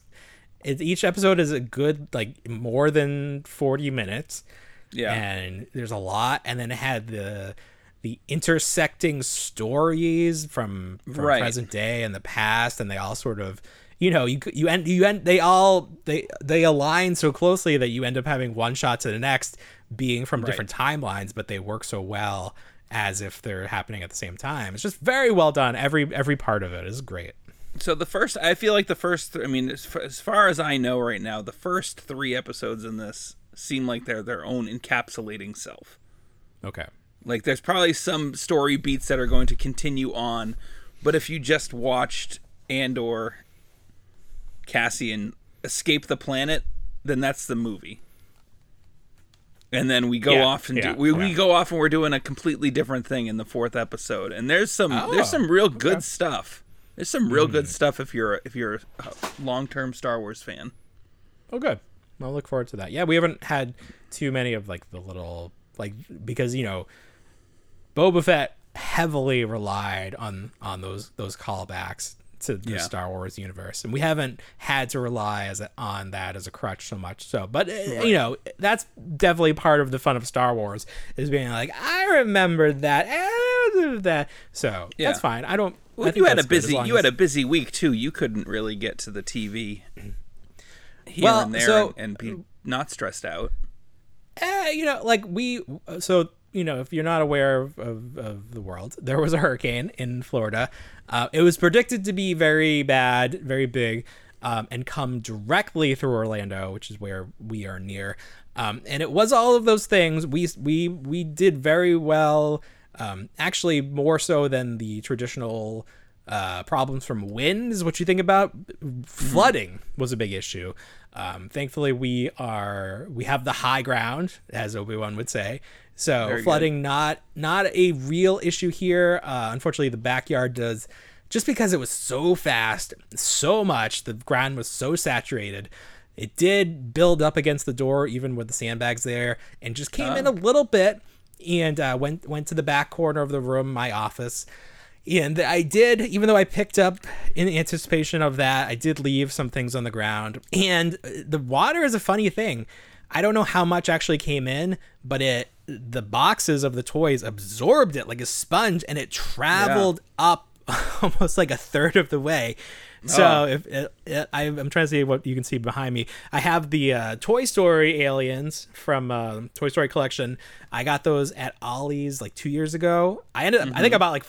it, each episode is a good like more than forty minutes. Yeah. and there's a lot, and then it had the the intersecting stories from, from Right. present day and the past, and they all sort of you know you you end you end they all they they align so closely that you end up having one shot to the next being from different timelines, but they work so well as if they're happening at the same time. It's just very well done. Every every part of it is great. So the first, I feel like the first. I mean, as, f- as far as I know right now, the first three episodes in this seem like they're their own encapsulating self. Okay. Like there's probably some story beats that are going to continue on, but if you just watched Andor, Cassian escape the planet, then that's the movie. And then we go Yeah, off and yeah, do, we, we go off and we're doing a completely different thing in the fourth episode. And there's some Oh, there's some real good okay. Hmm. stuff. There's some real good stuff if you're if you're a long term Star Wars fan. Oh, good. I'll look forward to that. Yeah, we haven't had too many of like the little like because you know, Boba Fett heavily relied on on those those callbacks to the Yeah. Star Wars universe, and we haven't had to rely as a, on that as a crutch so much. So, but uh, you know, that's definitely part of the fun of Star Wars is being like, I remember that, eh, that. So Yeah. that's fine. I don't. Well, think you had a as busy you had a busy week too. You couldn't really get to the TV here Well, and there so- and, and be not stressed out. eh, you know, like we, so you know, if you're not aware of, of, of the world, there was a hurricane in Florida. Uh, it was predicted to be very bad, very big, um, and come directly through Orlando, which is where we are near. Um, and it was all of those things. We we we did very well, um, actually more so than the traditional uh, problems from wind is what you think about. Flooding was a big issue. Um, thankfully, we are we have the high ground, as Obi Wan would say. So Very good. flooding not not a real issue here. Uh, unfortunately, the backyard does just because it was so fast, so much, the ground was so saturated. It did build up against the door, even with the sandbags there, and just came in a little bit and uh, went went to the back corner of the room, my office. And I did, even though I picked up in anticipation of that, I did leave some things on the ground. And uh, the water is a funny thing. I don't know how much actually came in, but it the boxes of the toys absorbed it like a sponge, and it traveled up almost like a third of the way. So Oh. if it, it, I, I'm trying to see what you can see behind me, I have the uh, Toy Story aliens from uh, Toy Story collection. I got those at Ollie's like two years ago. I ended up, I think I bought like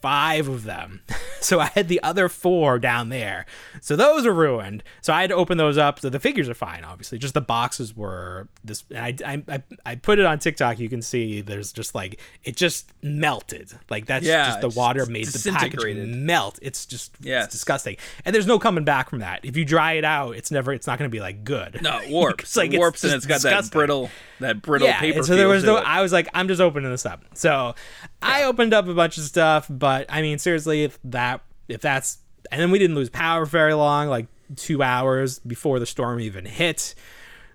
five of them. So I had the other four down there. So those are ruined. So I had to open those up. So the figures are fine, obviously. Just the boxes were this. And I, I, I, I put it on TikTok. You can see there's just like, it just melted. Like that's Yeah, just the water made the package melt. It's just Yes. it's disgusting. And there's no coming back from that. If you dry it out, it's never, it's not going to be like good. No, it warps. Like, it warps it's and it's got disgusting that brittle, that brittle yeah, paper. so there was no. it. I was like, I'm just opening this up. So I opened up a bunch of stuff, but I mean, seriously, if that, if that's, and then we didn't lose power very long, like two hours before the storm even hit.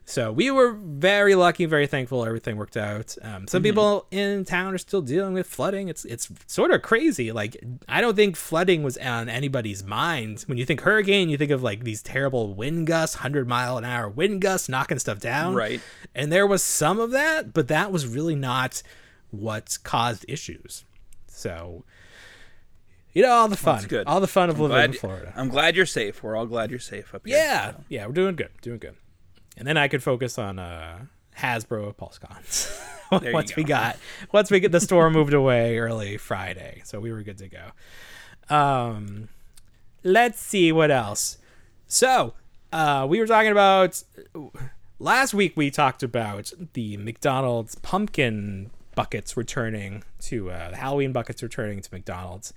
So we were very lucky, very thankful. Everything worked out. Um, some people in town are still dealing with flooding. It's it's sort of crazy. Like I don't think flooding was on anybody's mind. When you think hurricane, you think of like these terrible wind gusts, hundred mile an hour wind gusts, knocking stuff down. Right. And there was some of that, but that was really not what caused issues. So, you know, all the fun, That's good. all the fun of living glad, in Florida. I'm glad you're safe. We're all glad you're safe up here. Yeah, yeah, we're doing good, doing good. And then I could focus on uh, Hasbro PulseCons once we got once we get the store moved away early Friday, so we were good to go. Um, let's see what else. So uh, we were talking about last week. We talked about the McDonald's pumpkin buckets returning to uh, the Halloween buckets returning to McDonald's.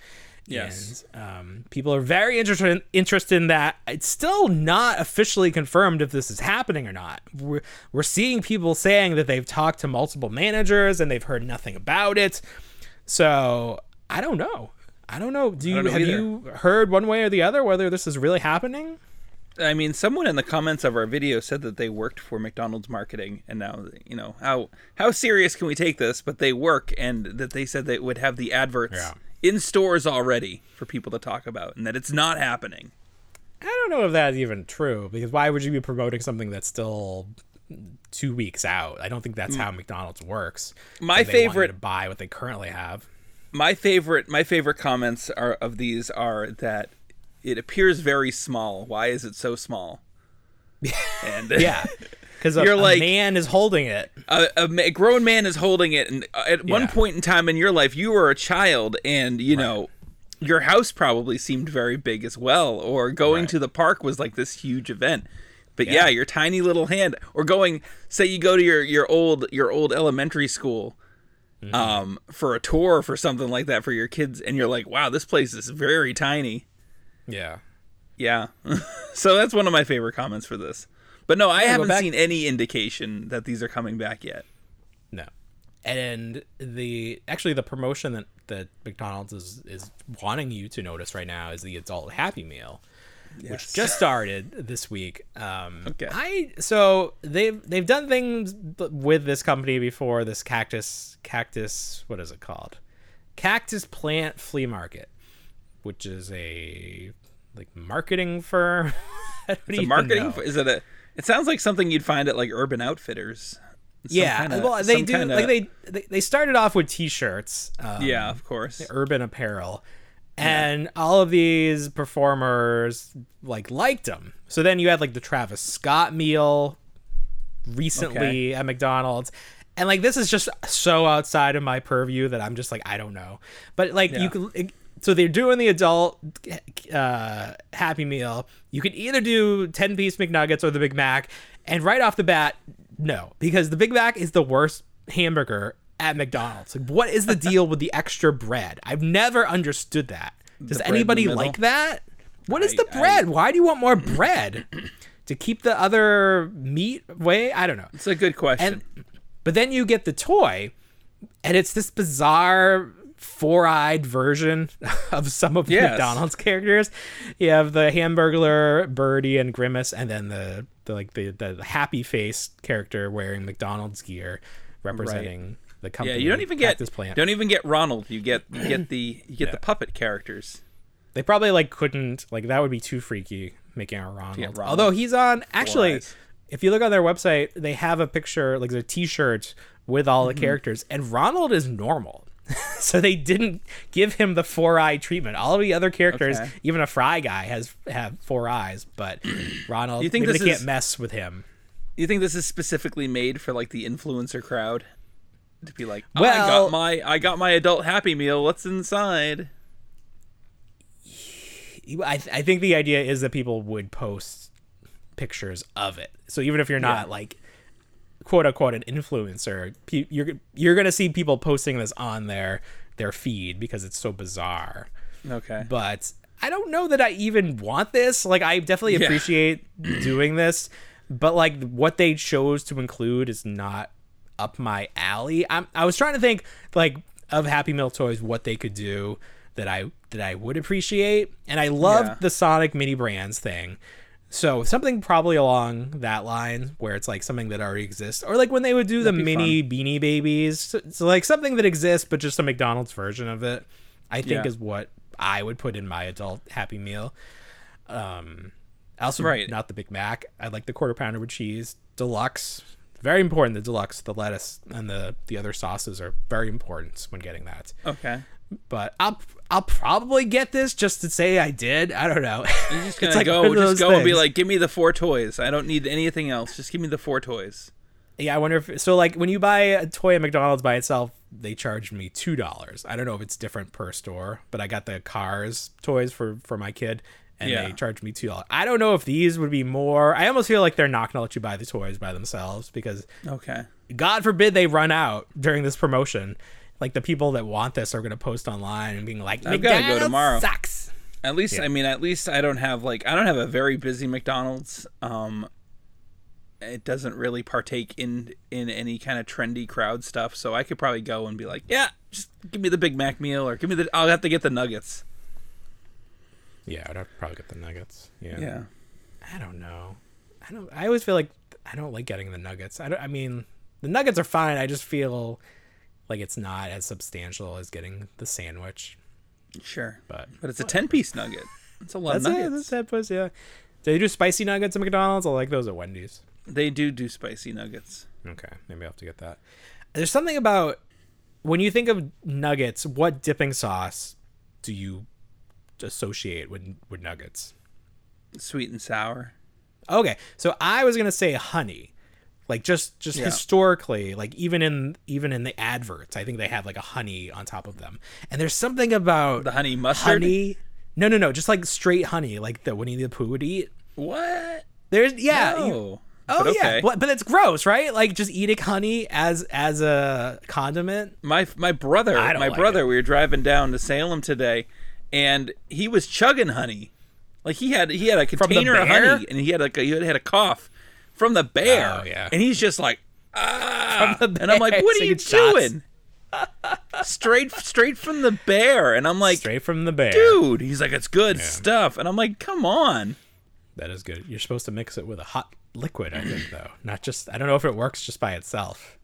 Yes. And, um, people are very interested interested in that. It's still not officially confirmed if this is happening or not. We're, we're seeing people saying that they've talked to multiple managers and they've heard nothing about it. So I don't know. I don't know. Do you know have either. you heard one way or the other whether this is really happening? I mean, someone in the comments of our video said that they worked for McDonald's marketing, and now you know how how serious can we take this? But they work, and that they said they would have the adverts Yeah. In stores already for people to talk about, and that it's not happening. I don't know if that's even true because why would you be promoting something that's still two weeks out? I don't think that's how McDonald's works. My Like, they want you favorite- to buy what they currently have. my favorite my favorite comments are of these are that it appears very small. Why is it so small? And Yeah, because a, You're a like- man is holding it. a, a ma- grown man is holding it, and at one point in time in your life, you were a child, and you know. Your house probably seemed very big as well, or going Right. to the park was like this huge event. But yeah. Yeah. your tiny little hand, or going, say you go to your your old your old elementary school, Mm-hmm. um, for a tour for something like that for your kids, and you're like, wow, this place is very tiny. Yeah. Yeah. so that's one of my favorite comments for this. But no, I go haven't back- seen any indication that these are coming back yet. No. And the actually the promotion that, that McDonald's is is wanting you to notice right now is the adult Happy Meal, which just started this week. Um, Okay. I so they've they've done things with this company before. This cactus cactus what is it called? Cactus Plant Flea Market, which is a like marketing firm. I don't It's a marketing. know. Is it a? It sounds like something you'd find at like Urban Outfitters. Some yeah, kinda- well, they do. kinda- Like they, they they started off with T-shirts. Um, Yeah, of course. urban apparel and all of these performers like liked them so then you had like the travis scott meal recently at mcdonald's and like this is just so outside of my purview that i'm just like i don't know but like Yeah. you could so they're doing the adult uh, happy meal. You could either do 10 piece mcnuggets or the big mac. And right off the bat no because the big mac is the worst hamburger at mcdonald's. Like what is the deal with the extra bread? I've never understood that. Does bread in the anybody like that? What is I- the bread? Why do you want more bread? To keep the other meat away i don't know. It's a good question. and but then you get the toy and it's this bizarre four-eyed version of some of Yes. McDonald's characters. You have the Hamburglar, Birdie, and Grimace, and then the, the like the, the happy face character wearing McDonald's gear, representing the company. Yeah, you don't even get Cactus Plant. don't even get Ronald. You get you get the you get the puppet characters. They probably like couldn't like that would be too freaky making a Ronald. Ronald. Although he's on actually, if you look on their website, they have a picture like a T-shirt with all Mm-hmm. the characters, and Ronald is normal. so they didn't give him the four eye treatment. All of the other characters, Okay. even a Fry guy, has have four eyes, but Ronald, You think they can't mess with him. You think this is specifically made for like the influencer crowd to be like, I Well- got my I got my adult Happy Meal. What's inside? I, I think the idea is that people would post pictures of it. So even if you're not Yeah. like quote unquote an influencer, you're you're gonna see people posting this on their their feed because it's so bizarre. Okay. But I don't know that I even want this. Like I definitely Yeah. appreciate doing this, but like what they chose to include is not up my alley. I'm I was trying to think like of Happy Meal toys what they could do that I that I would appreciate. And I loved Yeah. the Sonic mini brands thing. So something probably along that line where it's like something that already exists, or like when they would do the That'd be mini beanie babies, so, so like something that exists but just a McDonald's version of it. I think Yeah. is what I would put in my adult Happy Meal. Um, also Right. not the Big Mac. I like the quarter pounder with cheese, deluxe. Very important. The deluxe, the lettuce, and the the other sauces are very important when getting that. Okay. But I'll I'll probably get this just to say I did. I don't know. You're just gonna like go, just go and be like, give me the four toys. I don't need anything else. Just give me the four toys. Yeah, I wonder if so. Like when you buy a toy at McDonald's by itself, they charged me two dollars. I don't know if it's different per store, but I got the Cars toys for for my kid, and Yeah. they charged me two dollars. I don't know if these would be more. I almost feel like they're not gonna let you buy the toys by themselves because Okay. God forbid they run out during this promotion. Like the people that want this are gonna post online and being like, I've gotta go tomorrow." Sucks. At least Yeah. I mean, at least I don't have like I don't have a very busy McDonald's. Um, it doesn't really partake in in any kind of trendy crowd stuff, so I could probably go and be like, yeah, just give me the Big Mac meal, or give me the. I'll have to get the nuggets. Yeah, I'd have to probably get the nuggets. Yeah. Yeah. I don't know. I don't. I always feel like I don't like getting the nuggets. I don't. I mean, the nuggets are fine. I just feel like it's not as substantial as getting the sandwich. Sure, But but it's a ten piece nugget. It's a lot that's of it. nuggets. That's that puss. Yeah. Do they do spicy nuggets at McDonald's? I like those at Wendy's. They do do spicy nuggets. Okay, maybe I'll have to get that. There's something about when you think of nuggets. What dipping sauce do you associate with with nuggets? Sweet and sour. Okay, so I was gonna say honey, like just just Yeah. historically, like even in even in the adverts, I think they have like a honey on top of them, and there's something about The honey mustard. honey. No, no, no, just like straight honey, like the Winnie the Pooh would eat. What? There's yeah, you- oh But yeah, but, but it's gross, right? Like just eating honey as as a condiment. My my brother, my like brother, it. we were driving down to Salem today, and he was chugging honey. Like he had he had a container of honey, and he had like a, he had a cough from the bear. Oh, yeah. And he's just like, ah, and I'm like, what are you doing? straight straight from the bear, and I'm like, Straight from the bear. dude. He's like, it's good stuff, and I'm like, come on. That is good. You're supposed to mix it with a hot liquid, I think, though. Not just. I don't know if it works just by itself.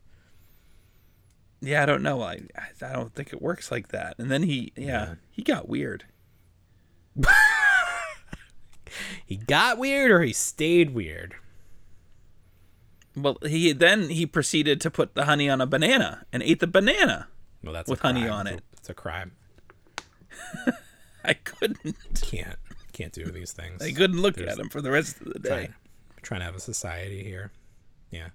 Yeah, I don't know. I I don't think it works like that. And then he, yeah, he got weird. He got weird, or he stayed weird. Well, he then he proceeded to put the honey on a banana and ate the banana. Well, that's With a honey crime. on It's a- it. It's a crime. I couldn't. Can't can't do these things. I couldn't look There's- at him for the rest of the day. Trying, trying to have a society here. Yeah,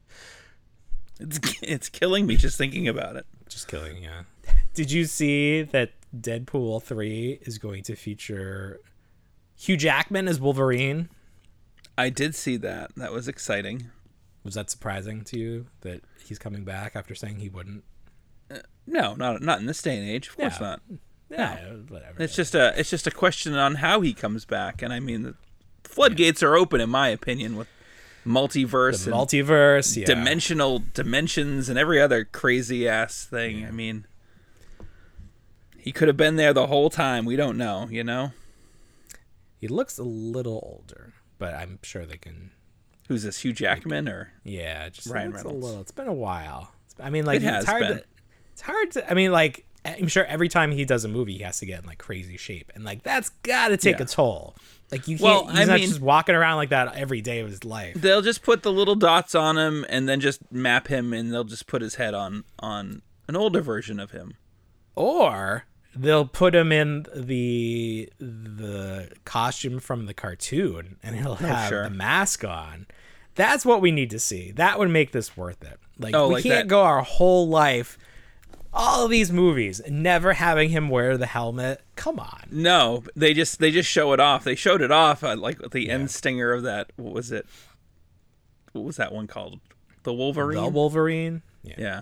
It's it's killing me just thinking about it. just killing. Yeah. Did you see that Deadpool three is going to feature Hugh Jackman as Wolverine? I did see that. That was exciting. Was that surprising to you that he's coming back after saying he wouldn't? Uh, no, not not in this day and age. Of course Yeah. not. Yeah, whatever. It's just a it's just a question on how he comes back. And I mean, the floodgates are open, in my opinion, with multiverse the and multiverse. Yeah. dimensional dimensions and every other crazy ass thing. I mean, He could have been there the whole time. We don't know, you know? He looks a little older, but I'm sure they can. Who's this, Hugh Jackman or Yeah, just Ryan looks a Reynolds. little. It's been a while. I mean, like It has it's hard been. to. It's hard to. I mean, like I'm sure every time he does a movie, he has to get in like crazy shape, and like that's got to take Yeah. a toll. Like you can't. Well, he's I not mean- just walking around like that every day of his life. they'll just put the little dots on him and then just map him and they'll just put his head on on an older version of him. or they'll put him in the the costume from the cartoon and he'll have Oh, sure. the mask on that's what we need to see that would make this worth it like Oh, we like can't that- go our whole life all of these movies never having him wear the helmet come on No, they just they just show it off. They showed it off uh, like the end stinger of that. What was it? What was that one called? The Wolverine. the wolverine yeah. yeah.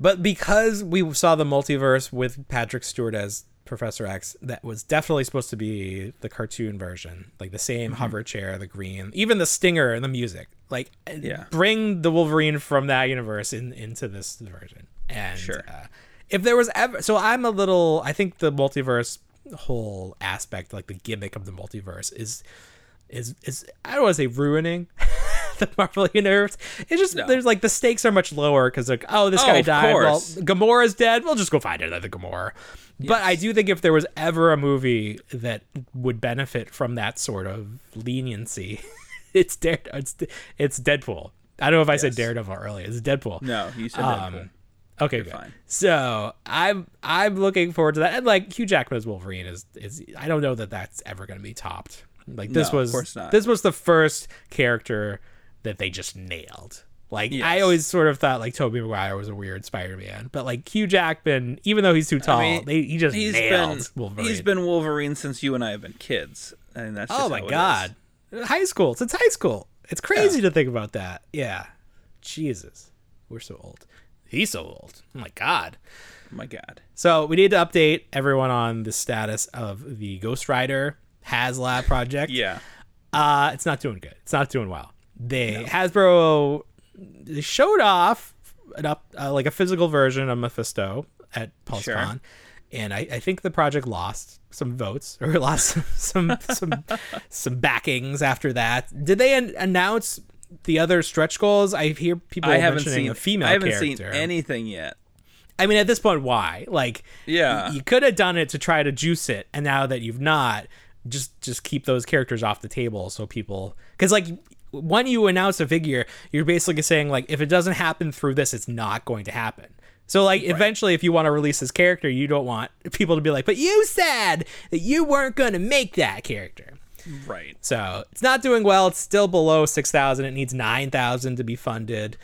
But because we saw the multiverse with Patrick Stewart as Professor X, that was definitely supposed to be the cartoon version, like the same Mm-hmm. hover chair, the green, even the stinger and the music. Like, Yeah. bring the Wolverine from that universe in into this version. And Sure. uh, if there was ever, so I'm a little, I think the multiverse whole aspect, like the gimmick of the multiverse, is is is I don't want to say ruining the Marvel universe. It's just No. there's like the stakes are much lower because like oh this Oh, guy died. course. Well, Gamora's dead. We'll just go find another Gamora. But I do think if there was ever a movie that would benefit from that sort of leniency, it's Dare it's it's Deadpool. I don't know if I said Daredevil earlier. It's Deadpool. No, you said Um, Okay, You're good. fine. So I'm I'm looking forward to that. And like Hugh Jackman as Wolverine is is I don't know that that's ever going to be topped. Like this No, of was course not. this was the first character that they just nailed. Like I always sort of thought like Tobey Maguire was a weird Spider-Man, but like Hugh Jackman, even though he's too tall, mean, they, he just He's nailed been Wolverine. he's been Wolverine since you and I have been kids. and that's oh my god, high school since high school. It's crazy to think about that. Yeah, Jesus, we're so old. He's so old. Oh my god. Oh my god. So we need to update everyone on the status of the Ghost Rider HasLab project. Yeah. Uh, it's not doing good. It's not doing well. They Hasbro they showed off an up uh, like a physical version of Mephisto at PulseCon, Sure. and I, I think the project lost some votes or lost some some some backings after that. Did they an- announce the other stretch goals? I hear people I haven't mentioning seen a female I haven't character. seen anything yet. I mean, at this point, why? Like, Yeah. you could have done it to try to juice it, and now that you've not, just just keep those characters off the table so people, because like when you announce a figure, you're basically saying like if it doesn't happen through this, it's not going to happen. So like eventually, if you want to release this character, you don't want people to be like, but you said that you weren't going to make that character. Right. So it's not doing well. It's still below six thousand. It needs nine thousand to be funded.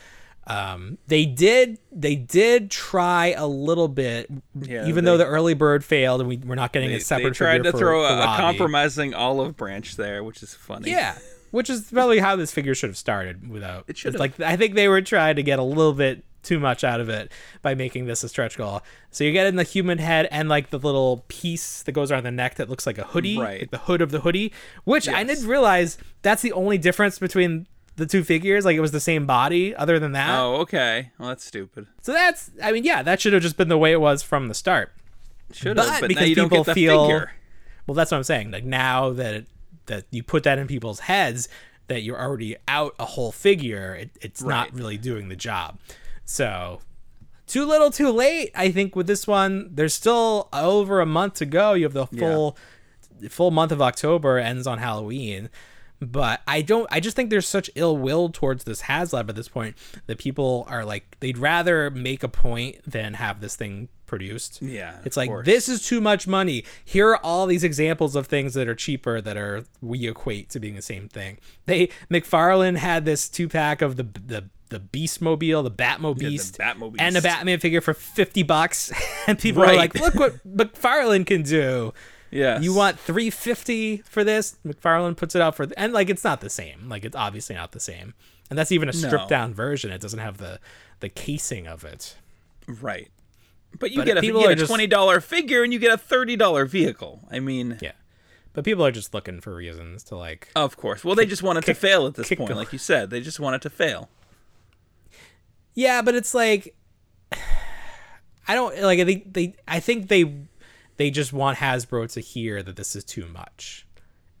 Um, they did they did try a little bit, Yeah, even they- though the early bird failed and we, we're not getting They, a separate. they tried to for- throw for a, a compromising olive branch there, which is funny. Yeah, which is probably how this figure should have started. Without It should like I think they were trying to get a little bit too much out of it by making this a stretch goal. So you get in the human head and like the little piece that goes around the neck that looks like a hoodie, Right. like the hood of the hoodie, which I didn't realize that's the only difference between the two figures. Like it was the same body, other than that. Oh, okay. Well, that's stupid. So that's, I mean, yeah, that should have just been the way it was from the start. Should have, but, now because you don't people get the feel- figure. Well, that's what I'm saying. Like now that it, that you put that in people's heads that you're already out a whole figure, it, it's not really doing the job. So too little, too late. I think with this one, there's still over a month to go. You have the full full month of October ends on Halloween. But I don't. I just think there's such ill will towards this HasLab at this point that people are like they'd rather make a point than have this thing produced. Yeah, it's like course. this is too much money. Here are all these examples of things that are cheaper that are we equate to being the same thing. They McFarlane had this two pack of the the the Beast Mobile, the Batmo Yeah, the Beast, Batmo and a Batman figure for fifty bucks, and people are Right. like, "Look what McFarlane can do." Yes. You want 350 for this? McFarlane puts it out for and like it's not the same. Like it's obviously not the same. And that's even a No. stripped down version. It doesn't have the the casing of it. Right. But you But get a, you get a just- twenty dollar figure and you get a thirty dollar vehicle. I mean, Yeah. But people are just looking for reasons to like of course. Well, they just want it to fail at this point, like you said. They just want it to fail. Yeah, but it's like I don't like. I think they. I think they. They just want Hasbro to hear that this is too much.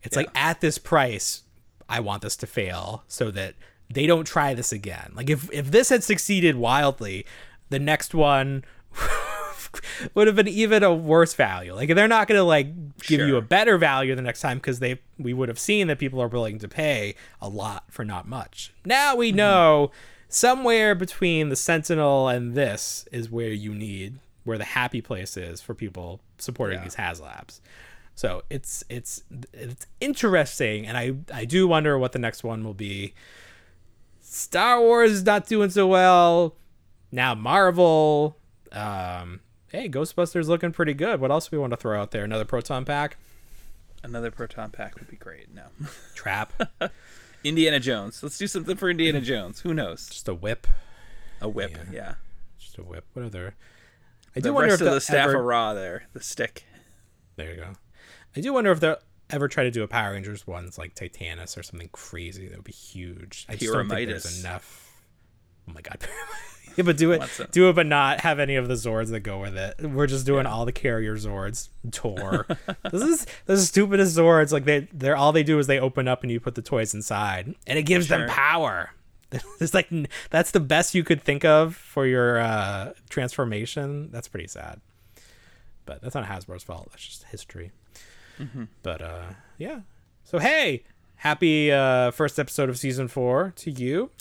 It's like at this price, I want this to fail so that they don't try this again. Like if if this had succeeded wildly, the next one would have been even a worse value. Like they're not going to like give you a better value the next time because they we would have seen that people are willing to pay a lot for not much. Now we mm-hmm. know somewhere between the Sentinel and this is where you need where the happy place is for people supporting Yeah. these HasLabs. So it's it's it's interesting, and I I do wonder what the next one will be. Star Wars is not doing so well. Now Marvel. Um, hey, Ghostbusters looking pretty good. What else do we want to throw out there? Another proton pack? Another proton pack would be great. No. Trap? Indiana Jones. Let's do something for Indiana Jones. Who knows? Just a whip? A whip. Yeah. Just a whip. What other? I the do wonder rest if of the staff ever- of Ra there. The stick. There you go. I do wonder if they'll ever try to do a Power Rangers ones like Titanus or something crazy. That would be huge. I just don't think there's enough. Oh my god. yeah, but do it, What's do it, but not have any of the Zords that go with it. We're just doing all the carrier Zords. Tor. this is this is stupidest Zords. Like they, they're all they do is they open up and you put the toys inside, and it gives them power. It's like that's the best you could think of for your uh, transformation. That's pretty sad but that's not Hasbro's fault. That's just history. Mm-hmm. But uh, yeah. So hey, happy uh, first episode of season four to you.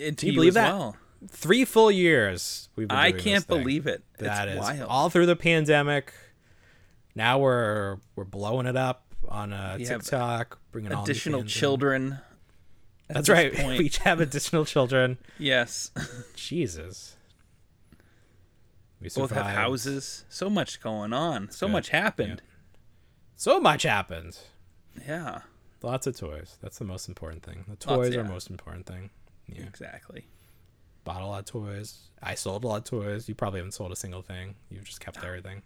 And to you you believe as that? well. Three full years. We've been I doing can't believe it. That it's is wild. all through the pandemic. Now we're we're blowing it up on uh, TikTok, bringing Additional fans in. That's right. point. We each have additional children. yes. Jesus. We Both have houses. So much going on. So good. much happened. So much happened. Yeah. Lots of toys. That's the most important thing. The Lots, toys are yeah. the most important thing. Yeah. Exactly. Bought a lot of toys. I sold a lot of toys. You probably haven't sold a single thing. You've just kept ah. everything.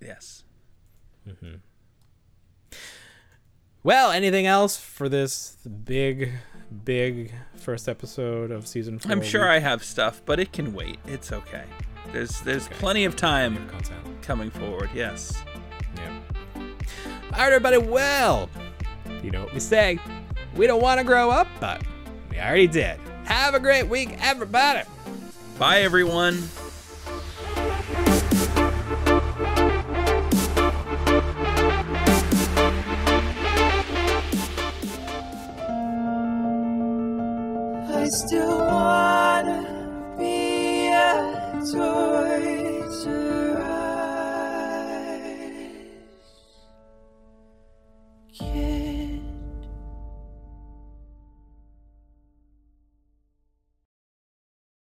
Yes. Mm-hmm. Well, anything else for this big, big first episode of season four? I'm sure I have stuff, but it can wait. It's okay. There's there's plenty of time coming forward. Yes. Yeah. All right, everybody. Well, you know what we say. We don't want to grow up, but we already did. Have a great week, everybody. Bye everyone. still wanna be a tourist.